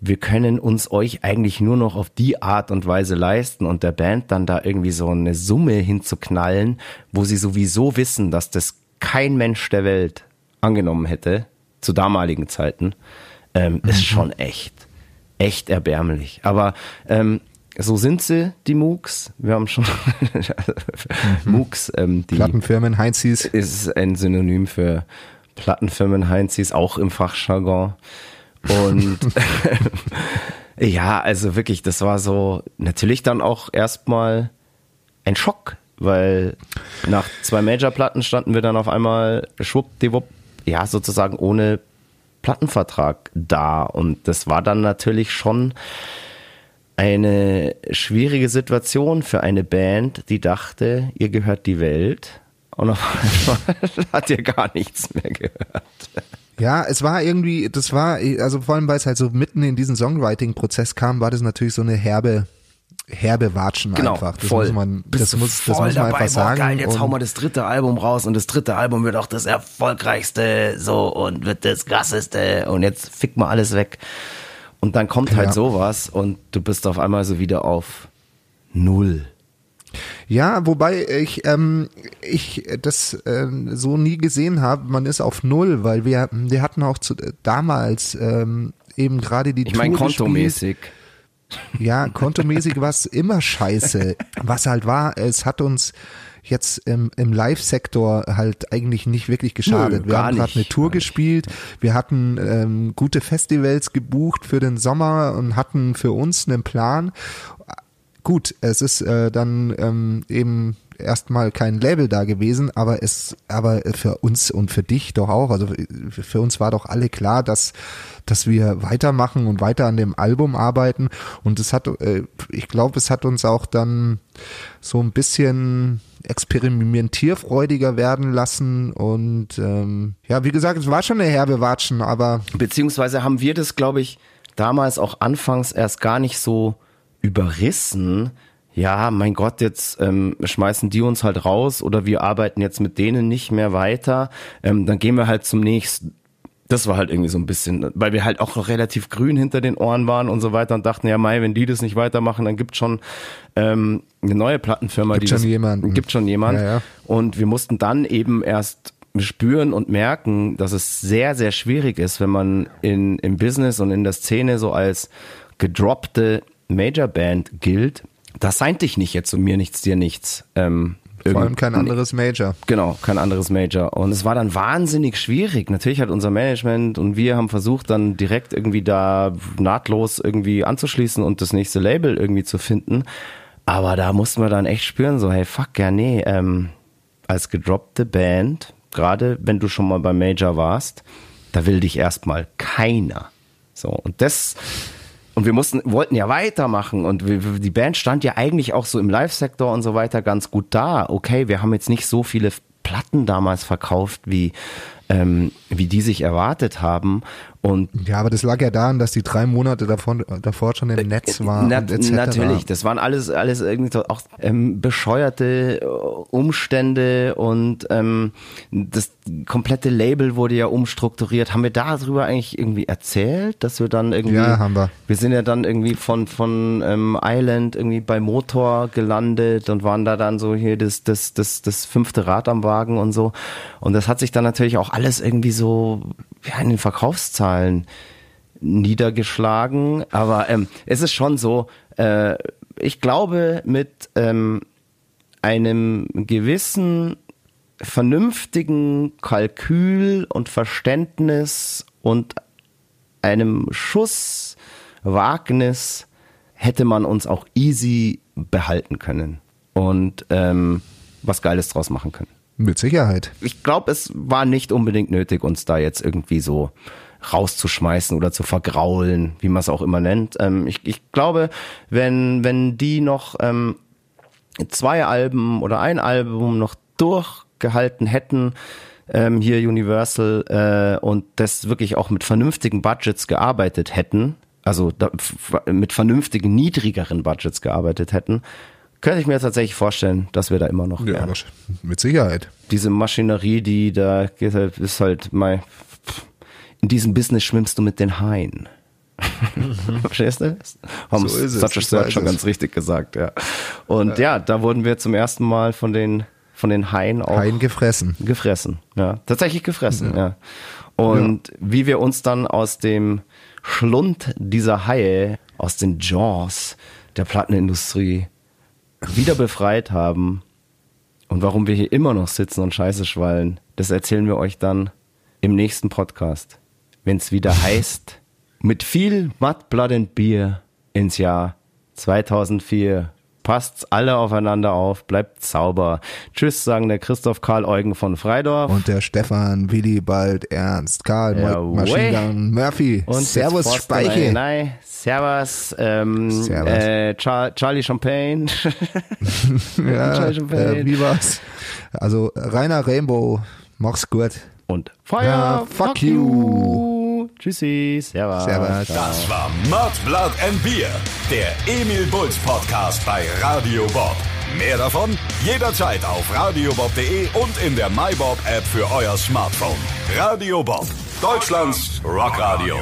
wir können uns euch eigentlich nur noch auf die Art und Weise leisten und der Band dann da irgendwie so eine Summe hinzuknallen, wo sie sowieso wissen, dass das kein Mensch der Welt angenommen hätte, zu damaligen Zeiten, ähm, ist mhm. schon echt, echt erbärmlich. Aber ähm, so sind sie, die MOOCs. Wir haben schon (laughs) mhm. MOOCs. Ähm, die Plattenfirmen Heinzis. Ist ein Synonym für Plattenfirmen Heinzis, auch im Fachjargon. Und (laughs) ja, also wirklich, das war so natürlich dann auch erstmal ein Schock, weil nach zwei Major-Platten standen wir dann auf einmal schwuppdiwupp, ja, sozusagen ohne Plattenvertrag da. Und das war dann natürlich schon eine schwierige Situation für eine Band, die dachte, ihr gehört die Welt. Und auf einmal (laughs) hat ihr gar nichts mehr gehört. Ja, es war irgendwie, das war, also vor allem, weil es halt so mitten in diesen Songwriting-Prozess kam, war das natürlich so eine herbe, herbe Watschen genau, einfach. Das voll. muss man, das muss, das muss man einfach sagen. Boah, geil, jetzt hauen wir das dritte Album raus und das dritte Album wird auch das erfolgreichste, so, und wird das krasseste und jetzt fickt mal alles weg. Und dann kommt halt ja. sowas und du bist auf einmal so wieder auf Null. Ja, wobei ich ähm, ich das ähm, so nie gesehen habe. Man ist auf null, weil wir wir hatten auch zu, damals ähm, eben gerade die Ich meine kontomäßig. Ja, kontomäßig war es immer scheiße. Was halt war, es hat uns jetzt im, im Live-Sektor halt eigentlich nicht wirklich geschadet. Nö, wir haben gerade eine Tour gespielt, wir hatten ähm, gute Festivals gebucht für den Sommer und hatten für uns einen Plan gut, es ist äh, dann ähm, eben erstmal kein Label da gewesen, aber es, aber für uns und für dich doch auch, also für uns war doch alle klar, dass, dass wir weitermachen und weiter an dem Album arbeiten. Und es hat, äh, ich glaube, es hat uns auch dann so ein bisschen experimentierfreudiger werden lassen. Und ähm, ja, wie gesagt, es war schon eine herbe Watschen, aber beziehungsweise haben wir das, glaube ich, damals auch anfangs erst gar nicht so überrissen, ja, mein Gott, jetzt ähm, schmeißen die uns halt raus oder wir arbeiten jetzt mit denen nicht mehr weiter, ähm, dann gehen wir halt zum nächsten. Das war halt irgendwie so ein bisschen, weil wir halt auch noch relativ grün hinter den Ohren waren und so weiter und dachten, ja, Mai, wenn die das nicht weitermachen, dann gibt schon ähm, eine neue Plattenfirma, gibt die schon das, jemanden. gibt schon jemand. Ja, ja. Und wir mussten dann eben erst spüren und merken, dass es sehr, sehr schwierig ist, wenn man in, im Business und in der Szene so als gedroppte Major Band gilt, das seint dich nicht jetzt und mir nichts, dir nichts. Ähm, vor allem kein anderes Major. Genau, kein anderes Major. Und es war dann wahnsinnig schwierig. Natürlich hat unser Management und wir haben versucht, dann direkt irgendwie da nahtlos irgendwie anzuschließen und das nächste Label irgendwie zu finden. Aber da mussten wir dann echt spüren, so, hey, fuck, ja, nee, ähm, als gedroppte Band, gerade wenn du schon mal beim Major warst, da will dich erstmal keiner. So, und das, und wir mussten, wollten ja weitermachen und wir, die Band stand ja eigentlich auch so im Live-Sektor und so weiter ganz gut da. Okay, wir haben jetzt nicht so viele Platten damals verkauft, wie, ähm, wie die sich erwartet haben. Und ja, aber das lag ja daran, dass die drei Monate davor, davor schon im äh, Netz waren. Na, natürlich, das waren alles, alles irgendwie so auch ähm, bescheuerte äh, Umstände und ähm, das komplette Label wurde ja umstrukturiert. Haben wir darüber eigentlich irgendwie erzählt, dass wir dann irgendwie. Ja, haben wir. Wir sind ja dann irgendwie von, von ähm, Island irgendwie bei Motor gelandet und waren da dann so hier das, das, das, das fünfte Rad am Wagen und so. Und das hat sich dann natürlich auch alles irgendwie so ja, in den Verkaufszahlen niedergeschlagen. Aber ähm, es ist schon so, äh, ich glaube, mit ähm, einem gewissen vernünftigen Kalkül und Verständnis und einem Schuss Wagnis hätte man uns auch easy behalten können und ähm, was Geiles draus machen können. Mit Sicherheit. Ich glaube, es war nicht unbedingt nötig, uns da jetzt irgendwie so rauszuschmeißen oder zu vergraulen, wie man es auch immer nennt. Ähm, ich, ich glaube, wenn, wenn die noch ähm, zwei Alben oder ein Album noch durchgehalten hätten, ähm, hier Universal äh, und das wirklich auch mit vernünftigen Budgets gearbeitet hätten, also da, mit vernünftigen niedrigeren Budgets gearbeitet hätten, könnte ich mir tatsächlich vorstellen, dass wir da immer noch Ja, mit Sicherheit. Diese Maschinerie, die da halt, ist halt mal in diesem Business schwimmst du mit den Haien. (laughs) Verstehst du? Haben. So ist es, Such a Search schon ganz richtig gesagt, ja. Und ja. da wurden wir zum ersten Mal von den von den Haien auch Haien gefressen. gefressen. Ja, tatsächlich gefressen, ja. Und wie wir uns dann aus dem Schlund dieser Haie, aus den Jaws der Plattenindustrie wieder befreit haben und warum wir hier immer noch sitzen und Scheiße schwallen, das erzählen wir euch dann im nächsten Podcast, wenn es wieder (laughs) heißt, mit viel Mud, Blood and Beer ins Jahr 2004. Passt's alle aufeinander auf, bleibt sauber. Tschüss, sagen der Christoph Karl Eugen von Freidorf. Und der Stefan, Willi, Bald, Ernst, Karl, Ja, Machine Gun, Murphy. Und Servus, Speiche. Nein, Servus, ähm, Servus. Äh, Char Charlie Champagne. (laughs) (laughs) Ja, Charlie Champagne. äh, wie war's? Also, Rainer Rainbow, mach's gut. Und Feuer, Ja, fuck you. Tschüssi, Servus. Servus. Das war Mud, Blood and Beer, der Emil Bulls Podcast bei Radio Bob. Mehr davon jederzeit auf radiobob.de und in der MyBob App für euer Smartphone. Radio Bob, Deutschlands Rockradio.